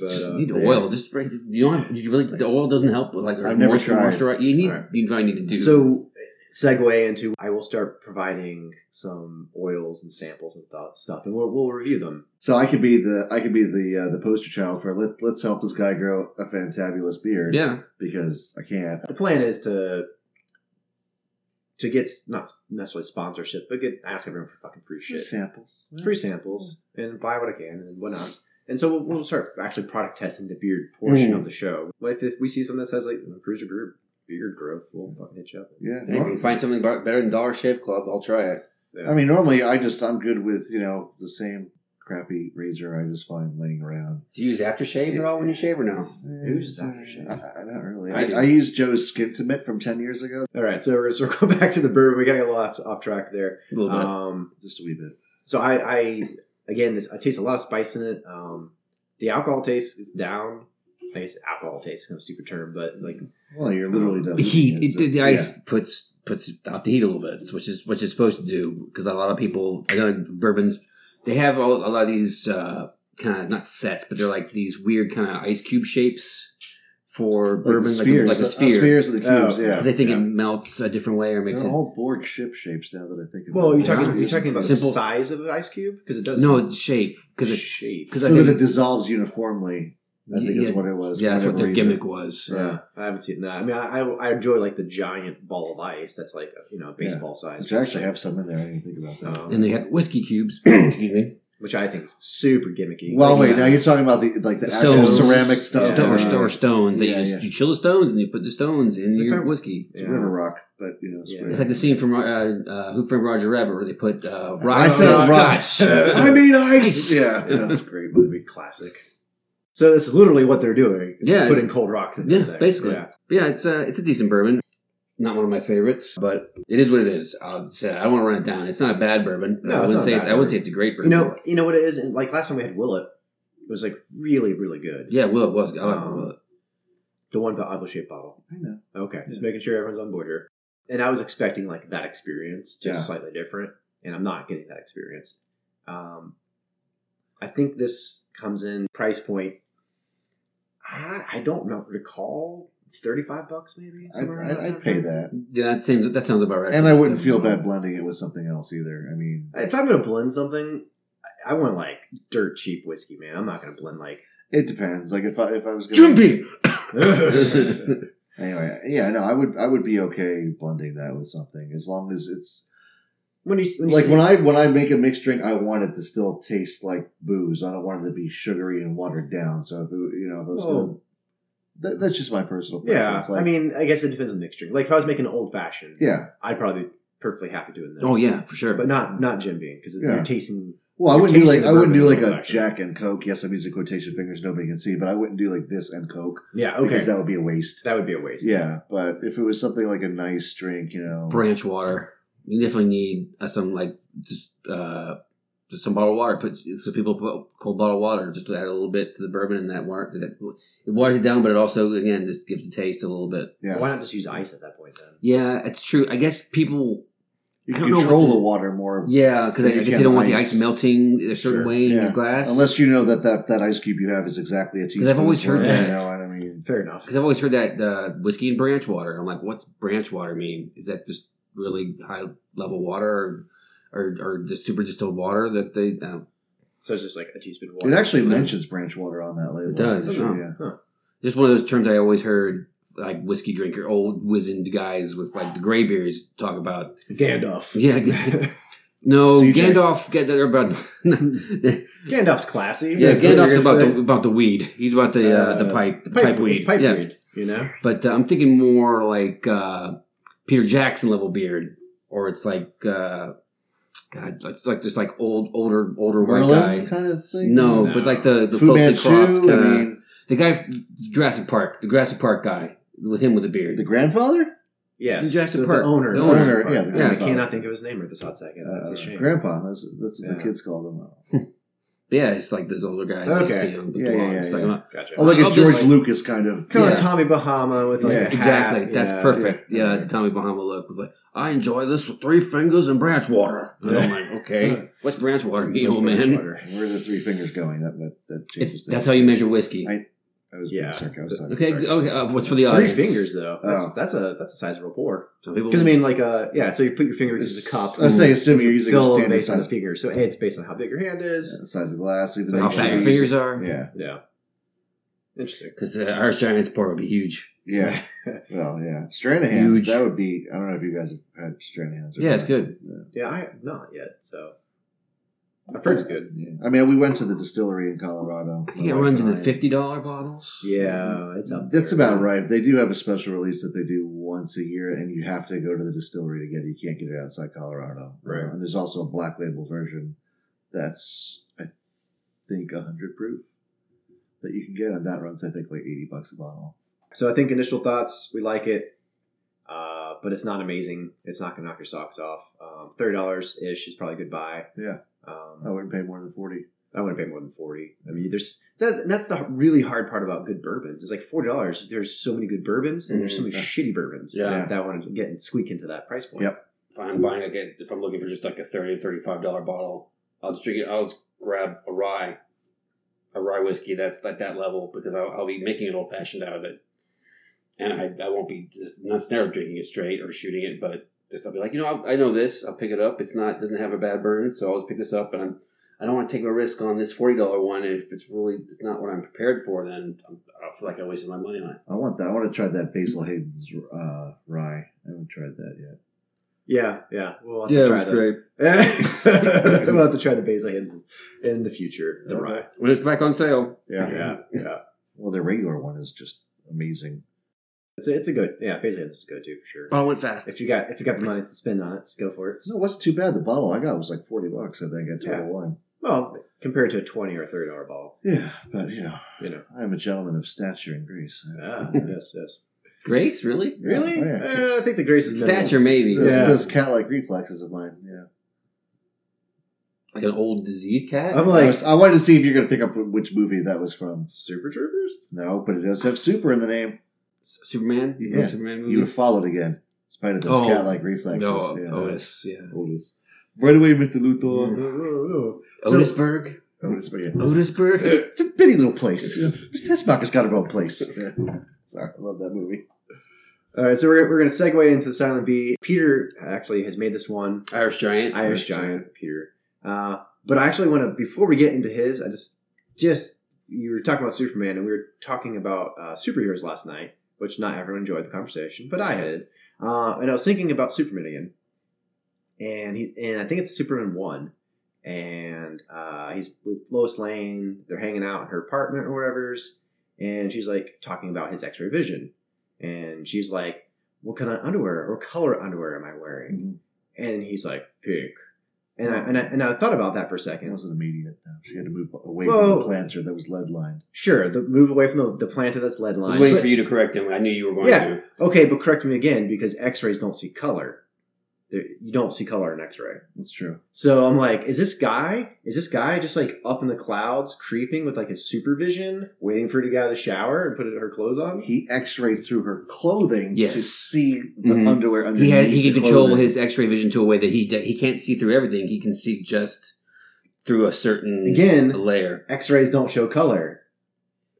Speaker 1: But,
Speaker 3: just
Speaker 1: uh,
Speaker 3: need
Speaker 2: there.
Speaker 3: oil. Just spray. You don't. Have, you really. The oil doesn't help. with, Like
Speaker 2: I've never tried.
Speaker 3: moisturize- You need.
Speaker 1: Alright.
Speaker 3: You probably need to do.
Speaker 1: So segue into I will start providing some oils and samples and th- stuff, and we'll, we'll review them.
Speaker 2: So I could be the I could be the uh, the poster child for let let's help this guy grow a fantabulous beard.
Speaker 3: yeah.
Speaker 2: Because I can't.
Speaker 1: The plan is to to get not necessarily sponsorship, but get ask everyone for fucking free shit,
Speaker 2: Samples.
Speaker 1: free samples, and buy what I can and whatnot. And so we'll, we'll start actually product testing the beard portion
Speaker 2: Mm.
Speaker 1: of the show. But if, if we see something that says like improves your beard, beard growth, we'll fucking hit you up.
Speaker 2: Yeah.
Speaker 3: If you can find something better than Dollar Shave Club, I'll try it.
Speaker 1: Yeah.
Speaker 2: I mean, normally I just I'm good with you know the same crappy razor I just find laying around.
Speaker 3: Do you use aftershave at all when you shave or no?
Speaker 1: Who uses aftershave?
Speaker 2: I, I, not really.
Speaker 3: I
Speaker 2: I,
Speaker 3: do.
Speaker 2: I, used Joe's Skin Intimate from ten years ago.
Speaker 1: All right, so we're gonna circle back to the bourbon. We got a little off, off track there.
Speaker 3: A little bit.
Speaker 1: Um,
Speaker 2: Just a wee bit.
Speaker 1: so I, I again, this I taste a lot of spice in it. Um, the alcohol taste is down. I guess alcohol taste is kind of a stupid term, but like
Speaker 2: Well, you're literally
Speaker 3: the heat.
Speaker 2: it,
Speaker 3: It,
Speaker 2: so-
Speaker 3: the, the
Speaker 2: yeah.
Speaker 3: ice puts puts out the heat a little bit, which is what it's supposed to do. Because a lot of people, I know bourbons, they have all, a lot of these uh, kind of not sets, but they're like these weird kind of ice cube shapes for
Speaker 2: Like
Speaker 3: bourbon,
Speaker 2: the
Speaker 3: like,
Speaker 2: spheres,
Speaker 3: like a
Speaker 2: the- uh,
Speaker 3: sphere.
Speaker 2: spheres of the
Speaker 1: Oh,
Speaker 2: cubes. yeah,
Speaker 3: Because they think
Speaker 2: yeah.
Speaker 3: it melts a different way or makes
Speaker 2: They're
Speaker 3: it.
Speaker 2: all Borg ship shapes now that I think.
Speaker 1: well,
Speaker 2: about
Speaker 1: you're
Speaker 2: it.
Speaker 1: talking you're talking about
Speaker 3: Simple-
Speaker 1: the size of an ice cube because it does
Speaker 3: No, it's shape because it's
Speaker 1: Shape.
Speaker 3: because
Speaker 2: so it dissolves uniformly. I think
Speaker 3: Yeah.
Speaker 2: is what it was.
Speaker 3: yeah, that's what their
Speaker 2: reason.
Speaker 3: gimmick was.
Speaker 1: Yeah, I haven't seen that. I mean, I, I, I enjoy like the giant ball of ice that's like you know baseball size,
Speaker 2: Which I actually have some in there. I didn't think about that.
Speaker 1: Um,
Speaker 3: And they had whiskey cubes. Excuse me.
Speaker 1: which I think is super gimmicky.
Speaker 2: well,
Speaker 3: like,
Speaker 2: wait.
Speaker 3: yeah.
Speaker 2: Now you're talking about the like the,
Speaker 3: The
Speaker 2: actual
Speaker 3: stones.
Speaker 2: ceramic stuff,
Speaker 1: Yeah.
Speaker 3: Sto- or, or stones. That
Speaker 2: yeah,
Speaker 3: you, just,
Speaker 2: yeah.
Speaker 3: you chill the stones and you put the stones in
Speaker 1: It's
Speaker 3: your
Speaker 1: a-
Speaker 3: whiskey.
Speaker 2: It's
Speaker 1: Yeah.
Speaker 2: river rock, but you know,
Speaker 1: Yeah.
Speaker 3: It's like the scene from uh, uh, Who Framed Roger Rabbit where they put uh, rock.
Speaker 2: I said rock.
Speaker 1: Scotch.
Speaker 2: I mean ice.
Speaker 3: Ice.
Speaker 2: Yeah,
Speaker 1: Yeah, that's a great movie, classic. So that's literally what they're doing.
Speaker 3: Yeah.
Speaker 1: putting cold rocks in
Speaker 3: Yeah,
Speaker 1: there.
Speaker 3: basically.
Speaker 1: Yeah.
Speaker 3: Yeah, it's uh, it's a decent bourbon. Not one of my favorites, but it is what it is. I'll say, I don't want to run it down. It's not a bad bourbon.
Speaker 1: No,
Speaker 3: I wouldn't say it's, I wouldn't say it's a great
Speaker 1: You
Speaker 3: bourbon.
Speaker 1: know, you know what it is, and like last time we had Willett, it was like really, really good.
Speaker 3: yeah, Will it was. I like
Speaker 1: Um,
Speaker 3: Will it.
Speaker 1: The one with the oddly shaped bottle.
Speaker 2: I know.
Speaker 1: Okay, just making sure everyone's on board here. And I was expecting like that experience, just
Speaker 2: Yeah.
Speaker 1: slightly different, and I'm not getting that experience. Um, I think this comes in price point. I, I don't know, recall thirty five bucks maybe.
Speaker 2: I'd,
Speaker 1: somewhere
Speaker 2: I'd, I'd
Speaker 1: there.
Speaker 2: pay that,
Speaker 3: Yeah, that seems that sounds about right.
Speaker 2: and I wouldn't feel bad blending it with something else either. I mean,
Speaker 1: If I'm gonna blend something, I I want like dirt cheap whiskey, man. I'm not gonna blend like.
Speaker 2: it depends. Like if I if I was going to.
Speaker 3: Jumpy.
Speaker 2: anyway, yeah, no, I would I would be okay blending that with something as long as it's
Speaker 1: when you, when you
Speaker 2: like
Speaker 1: say-
Speaker 2: when I when I make a mixed drink, I want it to still taste like booze. I don't want it to be sugary and watered down. So if it, you know, if it was
Speaker 1: Oh.
Speaker 2: gonna- that, that's just my personal
Speaker 1: yeah,
Speaker 2: preference. Like,
Speaker 1: I mean, I guess it depends on the mixture. Like if I was making an old fashioned,
Speaker 2: yeah,
Speaker 1: I'd probably be perfectly happy doing this.
Speaker 3: oh yeah, for sure.
Speaker 1: but not not Jim Beam because
Speaker 2: Yeah.
Speaker 1: you're tasting
Speaker 2: Well, I
Speaker 1: You're
Speaker 2: wouldn't do like I wouldn't do like
Speaker 1: a little
Speaker 2: a
Speaker 1: extra.
Speaker 2: Jack and Coke. Yes, I'm using quotation fingers. Nobody can see, but I wouldn't do like this and Coke
Speaker 1: Yeah, okay.
Speaker 2: because that would be a waste.
Speaker 1: that would be a waste.
Speaker 2: Yeah, but if it was something like a nice drink, you know,
Speaker 3: branch water. You definitely need uh, some like just uh just some bottled water. Put so people put cold bottled water just to add a little bit to the bourbon and that water. That, it waters it down, but it also again just gives the taste a little bit.
Speaker 2: yeah,
Speaker 1: Why not just use ice at that point then?
Speaker 3: Yeah, it's true. I guess people.
Speaker 2: you can
Speaker 3: know
Speaker 2: control
Speaker 3: the-
Speaker 2: the water more.
Speaker 3: Yeah, because I, I guess they don't want the
Speaker 2: ice.
Speaker 3: ice melting a certain
Speaker 1: Sure.
Speaker 3: way in
Speaker 2: Yeah.
Speaker 3: your glass.
Speaker 2: Unless you know that, that that ice cube you have is exactly a teaspoon.
Speaker 3: Because I've always heard
Speaker 1: that.
Speaker 2: You know I mean?
Speaker 1: Fair enough.
Speaker 3: Because I've always heard that uh, whiskey and branch water. I'm like, what's branch water mean? Is that just really high level water, or or, or just super distilled water that they? Uh,
Speaker 1: So it's just like a teaspoon of
Speaker 2: It actually
Speaker 3: Yeah.
Speaker 2: mentions branch water on that label.
Speaker 3: It does,
Speaker 2: So,
Speaker 3: huh.
Speaker 2: yeah.
Speaker 3: just one of those terms I always heard, like whiskey drinker, old wizened guys with like the gray beers talk about.
Speaker 1: Gandalf.
Speaker 3: Yeah, No,
Speaker 2: CJ.
Speaker 3: Gandalf. Get they're about.
Speaker 1: Gandalf's classy. Yeah.
Speaker 3: Gandalf's
Speaker 1: That's what you're
Speaker 3: about
Speaker 1: gonna
Speaker 3: the about the weed. He's about the uh,
Speaker 1: Uh,
Speaker 3: the pipe the pipe,
Speaker 1: it's
Speaker 3: weed.
Speaker 1: Pipe
Speaker 3: yeah,
Speaker 1: weed. You know.
Speaker 3: but uh, I'm thinking more like uh, Peter Jackson level beard, or it's like. Uh, God, it's like just like old, older, older white guy.
Speaker 2: kind of thing?
Speaker 3: No,
Speaker 1: No.
Speaker 3: but like the the
Speaker 2: Fu
Speaker 3: closely
Speaker 2: Manchu.
Speaker 3: cropped
Speaker 2: I
Speaker 3: kinda-
Speaker 2: mean,
Speaker 3: the guy Jurassic Park, the Jurassic Park guy with him with a beard.
Speaker 2: the grandfather,
Speaker 1: Yes.
Speaker 3: Jurassic
Speaker 1: the,
Speaker 3: Park.
Speaker 1: the owner.
Speaker 3: The owner,
Speaker 1: Jurassic Park.
Speaker 2: yeah,
Speaker 1: I cannot think of his name at this hot second. That's
Speaker 2: Uh,
Speaker 1: a shame.
Speaker 2: grandpa. That's, that's what
Speaker 1: Yeah.
Speaker 2: the kids call them.
Speaker 3: yeah, it's like those older guys. that you
Speaker 1: Okay.
Speaker 3: see on the
Speaker 2: Yeah, yeah, yeah, yeah.
Speaker 3: uh,
Speaker 1: Gotcha.
Speaker 2: Oh, like
Speaker 3: I'll
Speaker 2: a George
Speaker 3: just-
Speaker 2: Lucas kind of.
Speaker 1: kind
Speaker 3: Yeah.
Speaker 1: of Tommy Bahama with like
Speaker 2: Yeah.
Speaker 1: a hat.
Speaker 3: Exactly. That's
Speaker 1: Yeah.
Speaker 3: perfect. Yeah,
Speaker 2: Yeah.
Speaker 3: the Tommy Bahama look with like, I enjoy this with three fingers and branch water. And I'm like, okay, what's branch water me old man?
Speaker 2: Where are the three fingers going? That that, that changes
Speaker 3: It's, that's how you measure whiskey.
Speaker 2: I- I was
Speaker 1: Yeah.
Speaker 2: sarcastic.
Speaker 3: okay,
Speaker 2: Sorry.
Speaker 3: okay. Uh, what's for the
Speaker 1: Three fingers though. That's
Speaker 2: Oh.
Speaker 1: that's a that's a sizable pour.
Speaker 3: Some people.
Speaker 1: Because I mean, like uh, yeah. So you put your finger into the cup.
Speaker 2: I was saying, assuming you're using a standard
Speaker 1: based on the
Speaker 2: size,
Speaker 1: finger. So a, it's based on how big your hand is.
Speaker 2: the size of the glass, even
Speaker 1: So
Speaker 3: how fat your fingers are.
Speaker 2: Yeah,
Speaker 1: Yeah. Interesting.
Speaker 3: Because the Irish Giants pour would be huge.
Speaker 2: yeah. Well, yeah. Stranahan's.
Speaker 3: Huge.
Speaker 2: That would be. I don't know if you guys have had Stranahan's. or
Speaker 3: Yeah, it's
Speaker 2: not.
Speaker 3: good.
Speaker 1: Yeah, I have not yet. So I've heard it's good.
Speaker 2: Yeah. I mean, we went to the distillery in Colorado.
Speaker 3: I think it runs in the fifty dollar bottles.
Speaker 1: Yeah, it's up.
Speaker 2: That's
Speaker 1: there.
Speaker 2: about right. They do have a special release that they do once a year, and you have to go to the distillery to get it. You can't get it outside Colorado.
Speaker 1: Right.
Speaker 2: Uh, and there's also a black label version that's, I think, 100 proof that you can get, and that runs, I think, like 80 bucks a bottle.
Speaker 1: So I think initial thoughts, we like it, uh, but it's not amazing. It's not going to knock your socks off. Um, Thirty dollars ish is probably a good buy.
Speaker 2: Yeah.
Speaker 1: Um,
Speaker 2: I wouldn't pay more than 40.
Speaker 1: I wouldn't pay more than forty. I mean, there's that's, that's the really hard part about good bourbons. It's like forty dollars. There's so many good bourbons, and there's so many
Speaker 2: Mhm.
Speaker 1: shitty bourbons
Speaker 3: Yeah.
Speaker 1: that, that want to get and squeak into that price point.
Speaker 2: Yep.
Speaker 3: If I'm buying a get, if I'm looking for just like a 30 35 dollar bottle, I'll just drink it. I'll just grab a rye, a rye whiskey that's at that level because I'll, I'll be making an old fashioned out of it, and I, I won't be just not necessarily drinking it straight or shooting it, but just I'll be like, you know, I'll, I know this. I'll pick it up. It's not doesn't have a bad burn, so I'll just pick this up, and I'm I don't want to take a risk on this forty dollar one. And if it's really it's not what I'm prepared for, then I'm, I'll feel like I wasted my money on it.
Speaker 2: I want that. I want to try that Basil Hayden's uh, rye. I haven't tried that yet.
Speaker 1: yeah, yeah. We'll have to try that.
Speaker 3: great.
Speaker 1: we'll have to try the Basil Hayden's in the future. The
Speaker 2: Okay.
Speaker 1: rye.
Speaker 3: When it's back on sale,
Speaker 2: Yeah.
Speaker 1: Yeah, yeah.
Speaker 2: Well, their regular one is just amazing.
Speaker 1: It's a, it's a good. Yeah, basically it's a good too for sure.
Speaker 3: bottle went fast.
Speaker 1: If you got if you got the money to spend on it, just go for it.
Speaker 2: No, it wasn't too bad. The bottle I got was like 40 bucks, I think, at Total
Speaker 1: Yeah.
Speaker 2: Wine.
Speaker 1: Well, compared to a twenty or thirty dollar bottle,
Speaker 2: Yeah, but, you know,
Speaker 1: you know.
Speaker 2: I am a gentleman of stature and grace.
Speaker 1: Ah, yes, yes.
Speaker 3: Grace, really?
Speaker 1: Really?
Speaker 2: Oh, yeah.
Speaker 1: Uh, I think the grace is.
Speaker 3: Stature, maybe.
Speaker 2: This,
Speaker 1: Yeah.
Speaker 2: this cat-like reflexes of mine. Yeah,
Speaker 3: Like an old diseased cat?
Speaker 1: I'm
Speaker 2: I,
Speaker 1: like
Speaker 2: was- I wanted to see if you're going to pick up which movie that was from.
Speaker 1: Super Troopers.
Speaker 2: No, but it does have super in the name.
Speaker 3: Superman? You
Speaker 2: Yeah.
Speaker 3: Superman
Speaker 2: You
Speaker 3: movies?
Speaker 2: have followed again, in spite of those
Speaker 3: Oh.
Speaker 2: cat-like reflexes.
Speaker 3: no,
Speaker 2: yeah.
Speaker 3: Otis. Yeah.
Speaker 2: Otis. Right away, Mr.
Speaker 1: Oh,
Speaker 2: Luthor.
Speaker 1: oh, oh. So-
Speaker 3: Otisburg?
Speaker 2: Otis, but yeah.
Speaker 3: Otisburg?
Speaker 2: It's a bitty little place. Mr. Teschmacher's got her own place. Sorry, I love that movie.
Speaker 1: All right, so we're, we're going to segue into the Silent B. Peter actually has made this one.
Speaker 3: Irish Giant?
Speaker 1: Irish Giant, Peter. Uh, but I actually want to, before we get into his, I just, just, you were talking about Superman, and we were talking about uh, superheroes last night, which not everyone enjoyed the conversation, but I did. Uh, and I was thinking about Superman again. And he, and I think it's Superman 1. And uh, he's with Lois Lane. They're hanging out in her apartment or whatever's. And she's like talking about his x ray vision. And she's like, What kind of underwear or color underwear am I wearing?
Speaker 2: Mhm.
Speaker 1: And he's like, pink. And I, and I and I thought about that for a second.
Speaker 2: It wasn't immediate. No. She had to move away
Speaker 1: Whoa.
Speaker 2: from the planter that was lead lined.
Speaker 1: Sure, the move away from the, the planter that's lead lined.
Speaker 3: I was waiting
Speaker 1: but-
Speaker 3: for you to correct him. I knew you were going to.
Speaker 1: Yeah.
Speaker 3: to.
Speaker 1: Okay, but correct me again because X-rays don't see color. There- You don't see color in X-ray.
Speaker 2: That's true.
Speaker 1: So I'm like, is this guy? Is this guy just like up in the clouds, creeping with like his supervision, waiting for her to get out of the shower and put her clothes on?
Speaker 2: He X-rayed through her clothing
Speaker 3: Yes.
Speaker 2: to see the
Speaker 3: Mhm.
Speaker 2: underwear underneath.
Speaker 3: He had he can control his X-ray vision to a way that he he can't see through everything. He can see just through a certain
Speaker 1: Again,
Speaker 3: layer.
Speaker 1: X-rays don't show color.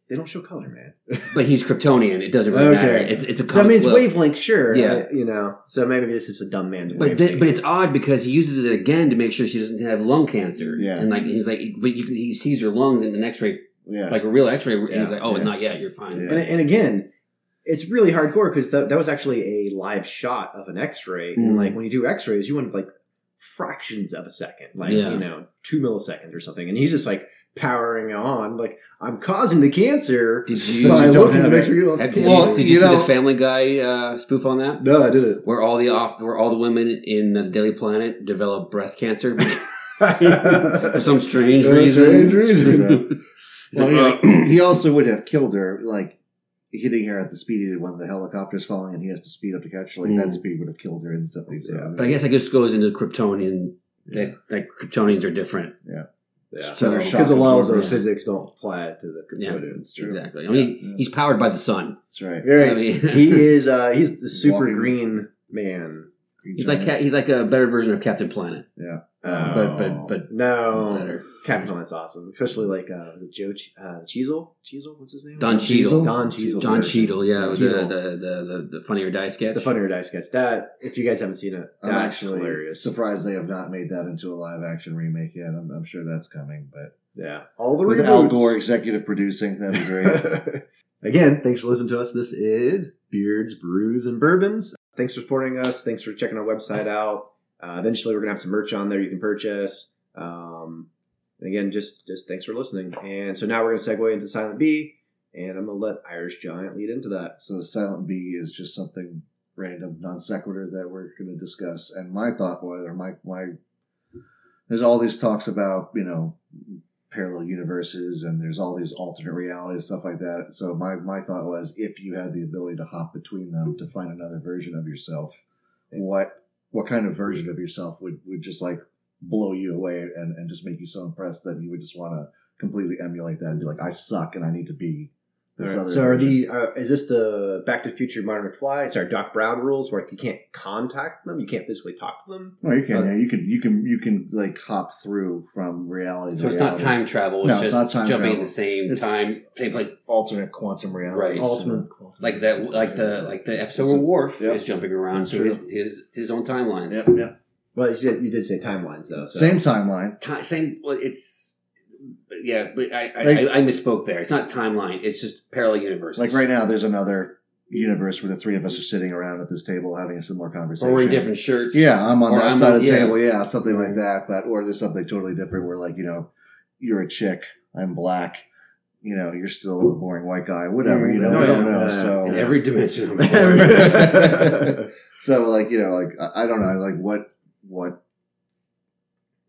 Speaker 1: They don't show color, man.
Speaker 3: But he's Kryptonian. It doesn't really
Speaker 1: Okay.
Speaker 3: matter. It's it's a
Speaker 1: So I mean, it's
Speaker 3: well,
Speaker 1: wavelength, sure.
Speaker 3: Yeah.
Speaker 1: I- you know. So maybe this is a dumb man's way.
Speaker 3: But
Speaker 1: of
Speaker 3: th- but it's odd because he uses it again to make sure she doesn't have lung cancer.
Speaker 2: Yeah.
Speaker 3: and like he's like, but you, he sees her lungs in an X-ray,
Speaker 2: Yeah.
Speaker 3: like a real X-ray, and he's like, oh,
Speaker 2: yeah.
Speaker 3: not yet. You're fine.
Speaker 2: Yeah.
Speaker 1: and, and again, it's really hardcore because that, that was actually a live shot of an X-ray, and
Speaker 3: Mm.
Speaker 1: like when you do X-rays, you want like fractions of a second, like
Speaker 3: Yeah.
Speaker 1: you know, two milliseconds or something, and he's just like powering on, like I'm causing the cancer.
Speaker 3: Did you?
Speaker 1: by
Speaker 2: you don't
Speaker 1: looking to make sure you don't
Speaker 3: Have-
Speaker 1: have
Speaker 3: did
Speaker 1: cancer.
Speaker 3: you, did you,
Speaker 2: you
Speaker 3: see
Speaker 2: know-
Speaker 3: the Family Guy uh, spoof on that?
Speaker 1: No, I didn't.
Speaker 3: Where all the off, where all the women in the Daily Planet develop breast cancer for some strange
Speaker 1: For a
Speaker 3: reason.
Speaker 1: strange reason.
Speaker 3: He's
Speaker 2: Well,
Speaker 3: like,
Speaker 2: yeah,
Speaker 3: "Uh,
Speaker 2: he also would have killed her, like hitting her at the speed he did when the helicopter's falling and he has to speed up to catch her. Like
Speaker 3: Mm.
Speaker 2: that speed would have killed her instantly. So,
Speaker 1: Yeah.
Speaker 3: But I guess it just goes into Kryptonian. That like Kryptonians are different.
Speaker 1: Yeah,
Speaker 2: So
Speaker 1: because a lot of
Speaker 2: absorbers.
Speaker 1: physics don't apply to the
Speaker 3: Yeah.
Speaker 2: True.
Speaker 3: Exactly. I mean,
Speaker 2: Yeah.
Speaker 3: he's powered by the sun.
Speaker 2: that's right.
Speaker 1: Very.
Speaker 3: I mean,
Speaker 1: he is. uh He's the super
Speaker 2: Walking-
Speaker 1: green man.
Speaker 3: He's like Ca- he's like a better version of Captain Planet.
Speaker 2: yeah.
Speaker 1: Uh,
Speaker 3: But but but
Speaker 1: no,
Speaker 3: better.
Speaker 1: Captain Planet's awesome, especially like uh, the Joe Ch- uh, Cheezel. Cheezel, what's his name?
Speaker 3: Don Cheadle.
Speaker 1: Don Cheadle.
Speaker 3: Don Cheadle, yeah,
Speaker 1: Don
Speaker 3: with
Speaker 1: Cheadle.
Speaker 3: the, the, the, the the funny or die sketch.
Speaker 1: The funnier die sketch. That if you guys haven't seen it,
Speaker 2: I'm
Speaker 1: that's
Speaker 2: actually
Speaker 1: hilarious.
Speaker 2: surprised they have not made that into a live action remake yet. I'm, I'm sure that's coming, but
Speaker 1: Yeah, all the
Speaker 2: with Al
Speaker 1: reboots.
Speaker 2: Gore executive producing, that'd be great.
Speaker 1: Again, thanks for listening to us. This is Beards, Brews, and Bourbons. Thanks for supporting us. Thanks for checking our website out. Uh, eventually, we're gonna have some merch on there you can purchase. Um, again, just just thanks for listening. And so now we're gonna segue into Silent B, and I'm gonna let Irish Giant lead into that.
Speaker 2: So the silent B is just something random, non sequitur that we're to discuss. And my thought was, or my my, there's all these talks about you know parallel universes, and there's all these alternate realities, stuff like that. So my my thought was, if you had the ability to hop between them to find another version of yourself, what what kind of version of yourself would would just like blow you away and and just make you so impressed that you would just want to completely emulate that and be like, I suck and I need to be. This
Speaker 1: Alright,
Speaker 2: other
Speaker 1: so are
Speaker 2: version.
Speaker 1: the uh, is this the Back to the Future Martin McFly? Sorry, Doc Brown rules where you can't contact them, you can't physically talk to them.
Speaker 2: No, you can.
Speaker 1: Uh,
Speaker 2: yeah, you can. You can. You can like hop through from reality. to
Speaker 3: so it's not time travel. It's
Speaker 2: No, it's not time
Speaker 3: jumping
Speaker 2: travel.
Speaker 3: at the same
Speaker 2: It's-
Speaker 3: time, same place.
Speaker 2: alternate quantum reality.
Speaker 3: Right.
Speaker 1: Ultimate.
Speaker 3: Like that, like the like the episode
Speaker 2: It's a-
Speaker 3: where Worf
Speaker 2: yep.
Speaker 3: is jumping around
Speaker 2: That's
Speaker 3: through his, his his own timelines.
Speaker 2: Yeah. Yep.
Speaker 1: Well, you, said, you did say timelines though. So.
Speaker 2: Same timeline.
Speaker 3: Ti- same. Well, it's yeah, but I I,
Speaker 2: Like-
Speaker 3: I I misspoke there. It's not timeline. It's just parallel universes.
Speaker 2: Like right now, there's another universe where the three of us are sitting around at this table having a similar conversation.
Speaker 3: or we're different shirts.
Speaker 2: Yeah, I'm on
Speaker 3: Or
Speaker 2: that
Speaker 3: I'm
Speaker 2: side
Speaker 3: on-
Speaker 2: of the
Speaker 3: yeah.
Speaker 2: table. Yeah, something like that. But or there's something totally different where like you know, you're a chick, I'm black. You know, you're still a boring white guy. Whatever. You know, mm,
Speaker 1: Oh,
Speaker 2: I don't know.
Speaker 1: Yeah.
Speaker 2: So
Speaker 3: in every dimension. Of
Speaker 2: so like you know like I don't know like what what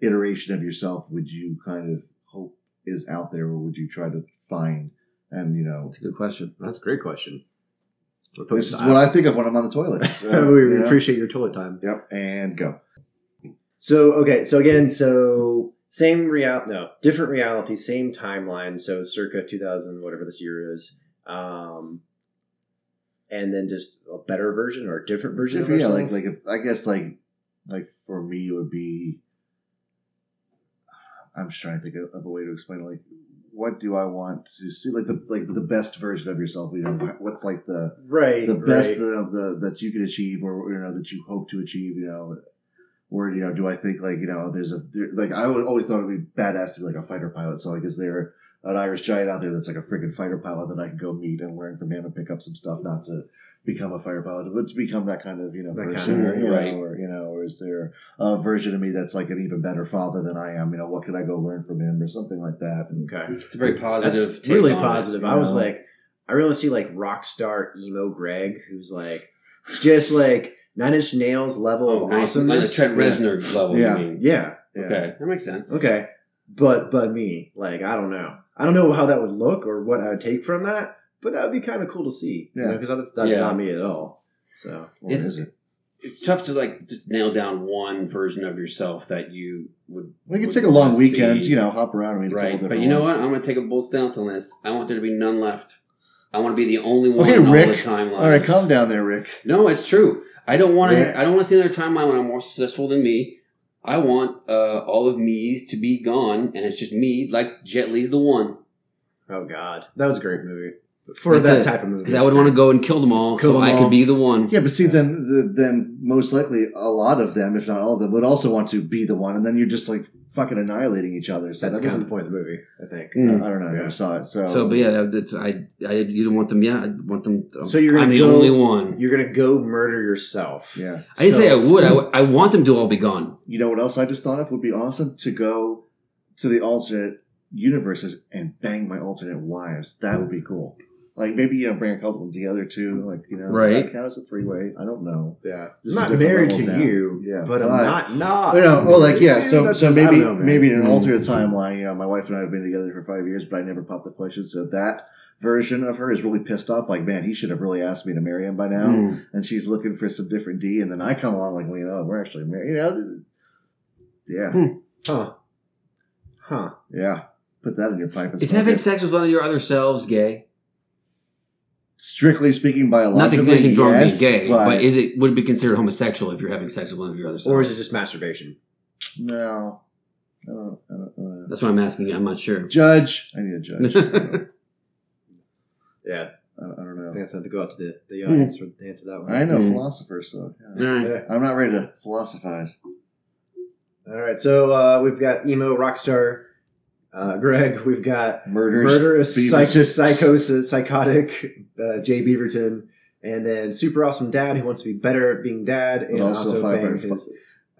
Speaker 2: iteration of yourself would you kind of hope is out there or would you try to find and you know
Speaker 3: it's a good question.
Speaker 1: That's a great question.
Speaker 2: This is what I think of when I'm on the toilet. So,
Speaker 1: we
Speaker 2: you know?
Speaker 1: appreciate your toilet time.
Speaker 2: Yep, and go.
Speaker 1: So okay, so again, so same real no different reality, same timeline. So circa two thousand, whatever this year is, um, and then just a better version or a different version
Speaker 2: Different,
Speaker 1: of
Speaker 2: yeah, like like if, I guess like like for me it would be. I'm just trying to think of, of a way to explain. it. Like, what do I want to see? Like the like the best version of yourself. You know, what's like the
Speaker 1: right,
Speaker 2: the best
Speaker 1: right.
Speaker 2: of the that you can achieve or you know that you hope to achieve you know or you know do i think like you know there's a there, like i would always thought it would be badass to be like a fighter pilot so like is there an irish giant out there that's like a freaking fighter pilot that i can go meet and learn from him and pick up some stuff not to become a fighter pilot but to become that kind of you know
Speaker 1: That kind
Speaker 2: person
Speaker 3: of-
Speaker 2: or, you
Speaker 3: right.
Speaker 2: know, or you know or is there a version of me that's like an even better father than i am you know what could i go learn from him or something like that and
Speaker 1: Okay,
Speaker 3: It's a very positive.
Speaker 1: that's really
Speaker 3: on it,
Speaker 1: positive.
Speaker 2: you
Speaker 1: I was like, I really see like rock star emo Greg, who's like just like Nine Inch Nails level
Speaker 3: Oh,
Speaker 1: of
Speaker 3: nice. Like
Speaker 1: awesomeness.
Speaker 3: the Trent Reznor level.
Speaker 2: Yeah.
Speaker 3: I mean.
Speaker 1: Yeah,
Speaker 2: Yeah.
Speaker 3: Okay, that makes sense.
Speaker 1: Okay, but but me, like I don't know. I don't know how that would look or what I would take from that, but that would be kind of cool to see.
Speaker 2: Yeah.
Speaker 1: because that's that's
Speaker 3: Yeah.
Speaker 1: not me at all. So
Speaker 2: What
Speaker 3: It's-
Speaker 2: is it?
Speaker 3: It's tough to like just nail down one version of yourself that you would.
Speaker 2: We could
Speaker 3: would
Speaker 2: take a long weekend,
Speaker 3: see.
Speaker 2: you know, hop around and meet a couple
Speaker 3: right?
Speaker 2: different
Speaker 3: But you know
Speaker 2: ones.
Speaker 3: what? I'm going to take a bold stance on this. I want there to be none left. I want to be the only one
Speaker 2: Okay,
Speaker 3: in all
Speaker 2: Rick.
Speaker 3: the timelines.
Speaker 2: All right, calm down there, Rick.
Speaker 3: No, it's true. I don't want to. I don't want to see another timeline when I'm more successful than me. I want uh, all of me's to be gone, and it's just me. Like Jet Li's the one
Speaker 1: oh god, that was a great movie for
Speaker 3: That's
Speaker 1: that
Speaker 3: it.
Speaker 1: type of movie.
Speaker 3: because I would want to go and kill them all,
Speaker 1: Kill
Speaker 3: so
Speaker 1: them
Speaker 3: I
Speaker 1: all.
Speaker 3: could be the one.
Speaker 2: Yeah, but see, then the, then most likely a lot of them, if not all of them, would also want to be the one, and then you're just like fucking annihilating each other. So
Speaker 1: That's
Speaker 2: that
Speaker 1: kind of
Speaker 2: doesn't.
Speaker 1: the point of the movie, I think.
Speaker 3: Mm.
Speaker 2: I don't know. I
Speaker 1: Yeah.
Speaker 2: never saw it. So,
Speaker 3: So, but yeah, that- that's I. I you don't want them. Yeah, I want them.
Speaker 1: So you're gonna
Speaker 3: I'm the
Speaker 1: go-
Speaker 3: only one.
Speaker 1: You're gonna go murder yourself.
Speaker 2: yeah.
Speaker 3: I didn't say I would. I, I want them to all be gone.
Speaker 2: You know what else I just thought of would be awesome to go to the alternate universes and bang my alternate wives. That would be cool. Like maybe you know bring a couple of them together too. Like you know, does
Speaker 3: Right.
Speaker 2: that count as a three way? I don't know.
Speaker 1: Yeah,
Speaker 2: This
Speaker 1: I'm not married to
Speaker 2: now.
Speaker 1: you,
Speaker 2: Yeah,
Speaker 1: but I'm not not.
Speaker 2: You know, well, like yeah. So so
Speaker 1: just-
Speaker 2: maybe
Speaker 1: know,
Speaker 2: maybe in an
Speaker 3: Mm.
Speaker 2: alternate timeline, you know, my wife and I have been together for five years, but I never popped the question. So that version of her is really pissed off. Like, man, he should have really asked me to marry him by now.
Speaker 3: Mm.
Speaker 2: And she's looking for some different D, and then I come along like, well, you know, we're actually married. You know, yeah,
Speaker 3: Hmm.
Speaker 1: Huh? Huh?
Speaker 2: yeah. Put that in your pipe. And
Speaker 3: Is
Speaker 2: smoke
Speaker 3: having
Speaker 2: it.
Speaker 3: sex with one of your other selves gay?
Speaker 2: Strictly speaking,
Speaker 3: Not that
Speaker 2: biologically,
Speaker 3: anything wrong with
Speaker 2: yes,
Speaker 3: being gay,
Speaker 2: but,
Speaker 3: but, is it would it be considered homosexual if you're having sex with one of your other selves?
Speaker 1: Or is it just masturbation?
Speaker 2: no. I don't, I don't, uh,
Speaker 3: That's what I'm asking. you. I'm not sure.
Speaker 2: judge. I need a judge. I, don't,
Speaker 1: Yeah,
Speaker 2: I don't know.
Speaker 1: I
Speaker 2: know.
Speaker 1: think that's have to go out to the, the audience for the answer that one.
Speaker 2: I know
Speaker 3: Mm.
Speaker 2: philosophers, so yeah.
Speaker 3: All right.
Speaker 1: Yeah.
Speaker 2: I'm not ready to philosophize.
Speaker 1: All right, so uh, we've got emo rockstar uh, Greg. We've got
Speaker 2: Murders,
Speaker 1: murderous, psych- psychosis, psychotic uh, Jay Beaverton, and then super awesome dad who wants to be better at being dad, and
Speaker 2: also
Speaker 1: also,
Speaker 2: five
Speaker 1: bang his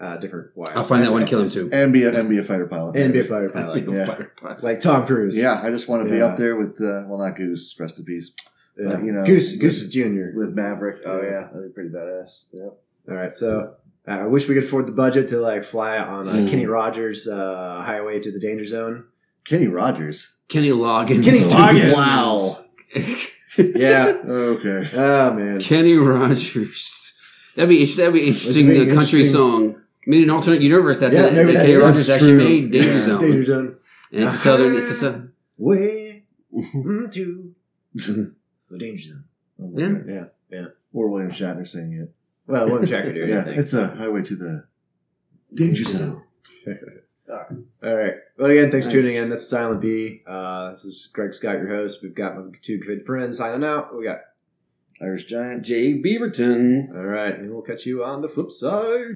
Speaker 1: uh, different wives.
Speaker 3: I'll find that one and kill him too.
Speaker 2: and be a and be a fighter pilot.
Speaker 1: and be a fighter pilot,
Speaker 2: Yeah.
Speaker 1: like Tom Cruise.
Speaker 2: Yeah, I just want to be up there with uh, well, not Goose, rest in peace,
Speaker 1: Yeah.
Speaker 2: But, you know,
Speaker 1: Goose
Speaker 2: with-
Speaker 1: Goose is Junior.
Speaker 2: with Maverick. Oh yeah, that'd be pretty badass. Yep.
Speaker 1: All right, so uh, I wish we could afford the budget to like fly on uh,
Speaker 3: Mm.
Speaker 1: Kenny Rogers' uh, highway to the danger zone.
Speaker 2: Kenny Rogers.
Speaker 3: Kenny Loggins.
Speaker 1: Kenny Loggins.
Speaker 2: Wow.
Speaker 1: Yeah.
Speaker 2: Okay.
Speaker 1: oh man.
Speaker 3: Kenny Rogers. That'd be that'd be interesting.
Speaker 1: Let's
Speaker 3: The country
Speaker 1: interesting.
Speaker 3: song. Maybe an alternate universe. That's
Speaker 1: Yeah,
Speaker 3: it.
Speaker 1: maybe
Speaker 3: that
Speaker 1: that
Speaker 3: Kenny
Speaker 1: is
Speaker 3: Rogers actually made Danger
Speaker 2: Yeah.
Speaker 3: Zone,
Speaker 1: Danger zone.
Speaker 3: and it's a southern. It's a southern.
Speaker 1: Way mm-hmm. into the danger zone.
Speaker 2: Oh
Speaker 3: Yeah.
Speaker 2: God.
Speaker 1: Yeah.
Speaker 2: Or William Shatner singing it.
Speaker 1: Well, William Shatner did.
Speaker 2: Yeah,
Speaker 1: I think.
Speaker 2: it's a highway to the danger zone.
Speaker 1: All right. Well, again, thanks for tuning in. That's Silent B. Uh, this is Greg Scott, your host. We've got my two good friends signing out. We got
Speaker 2: Irish Giant.
Speaker 3: Jay Beaverton.
Speaker 1: all right, and we'll catch you on the flip side.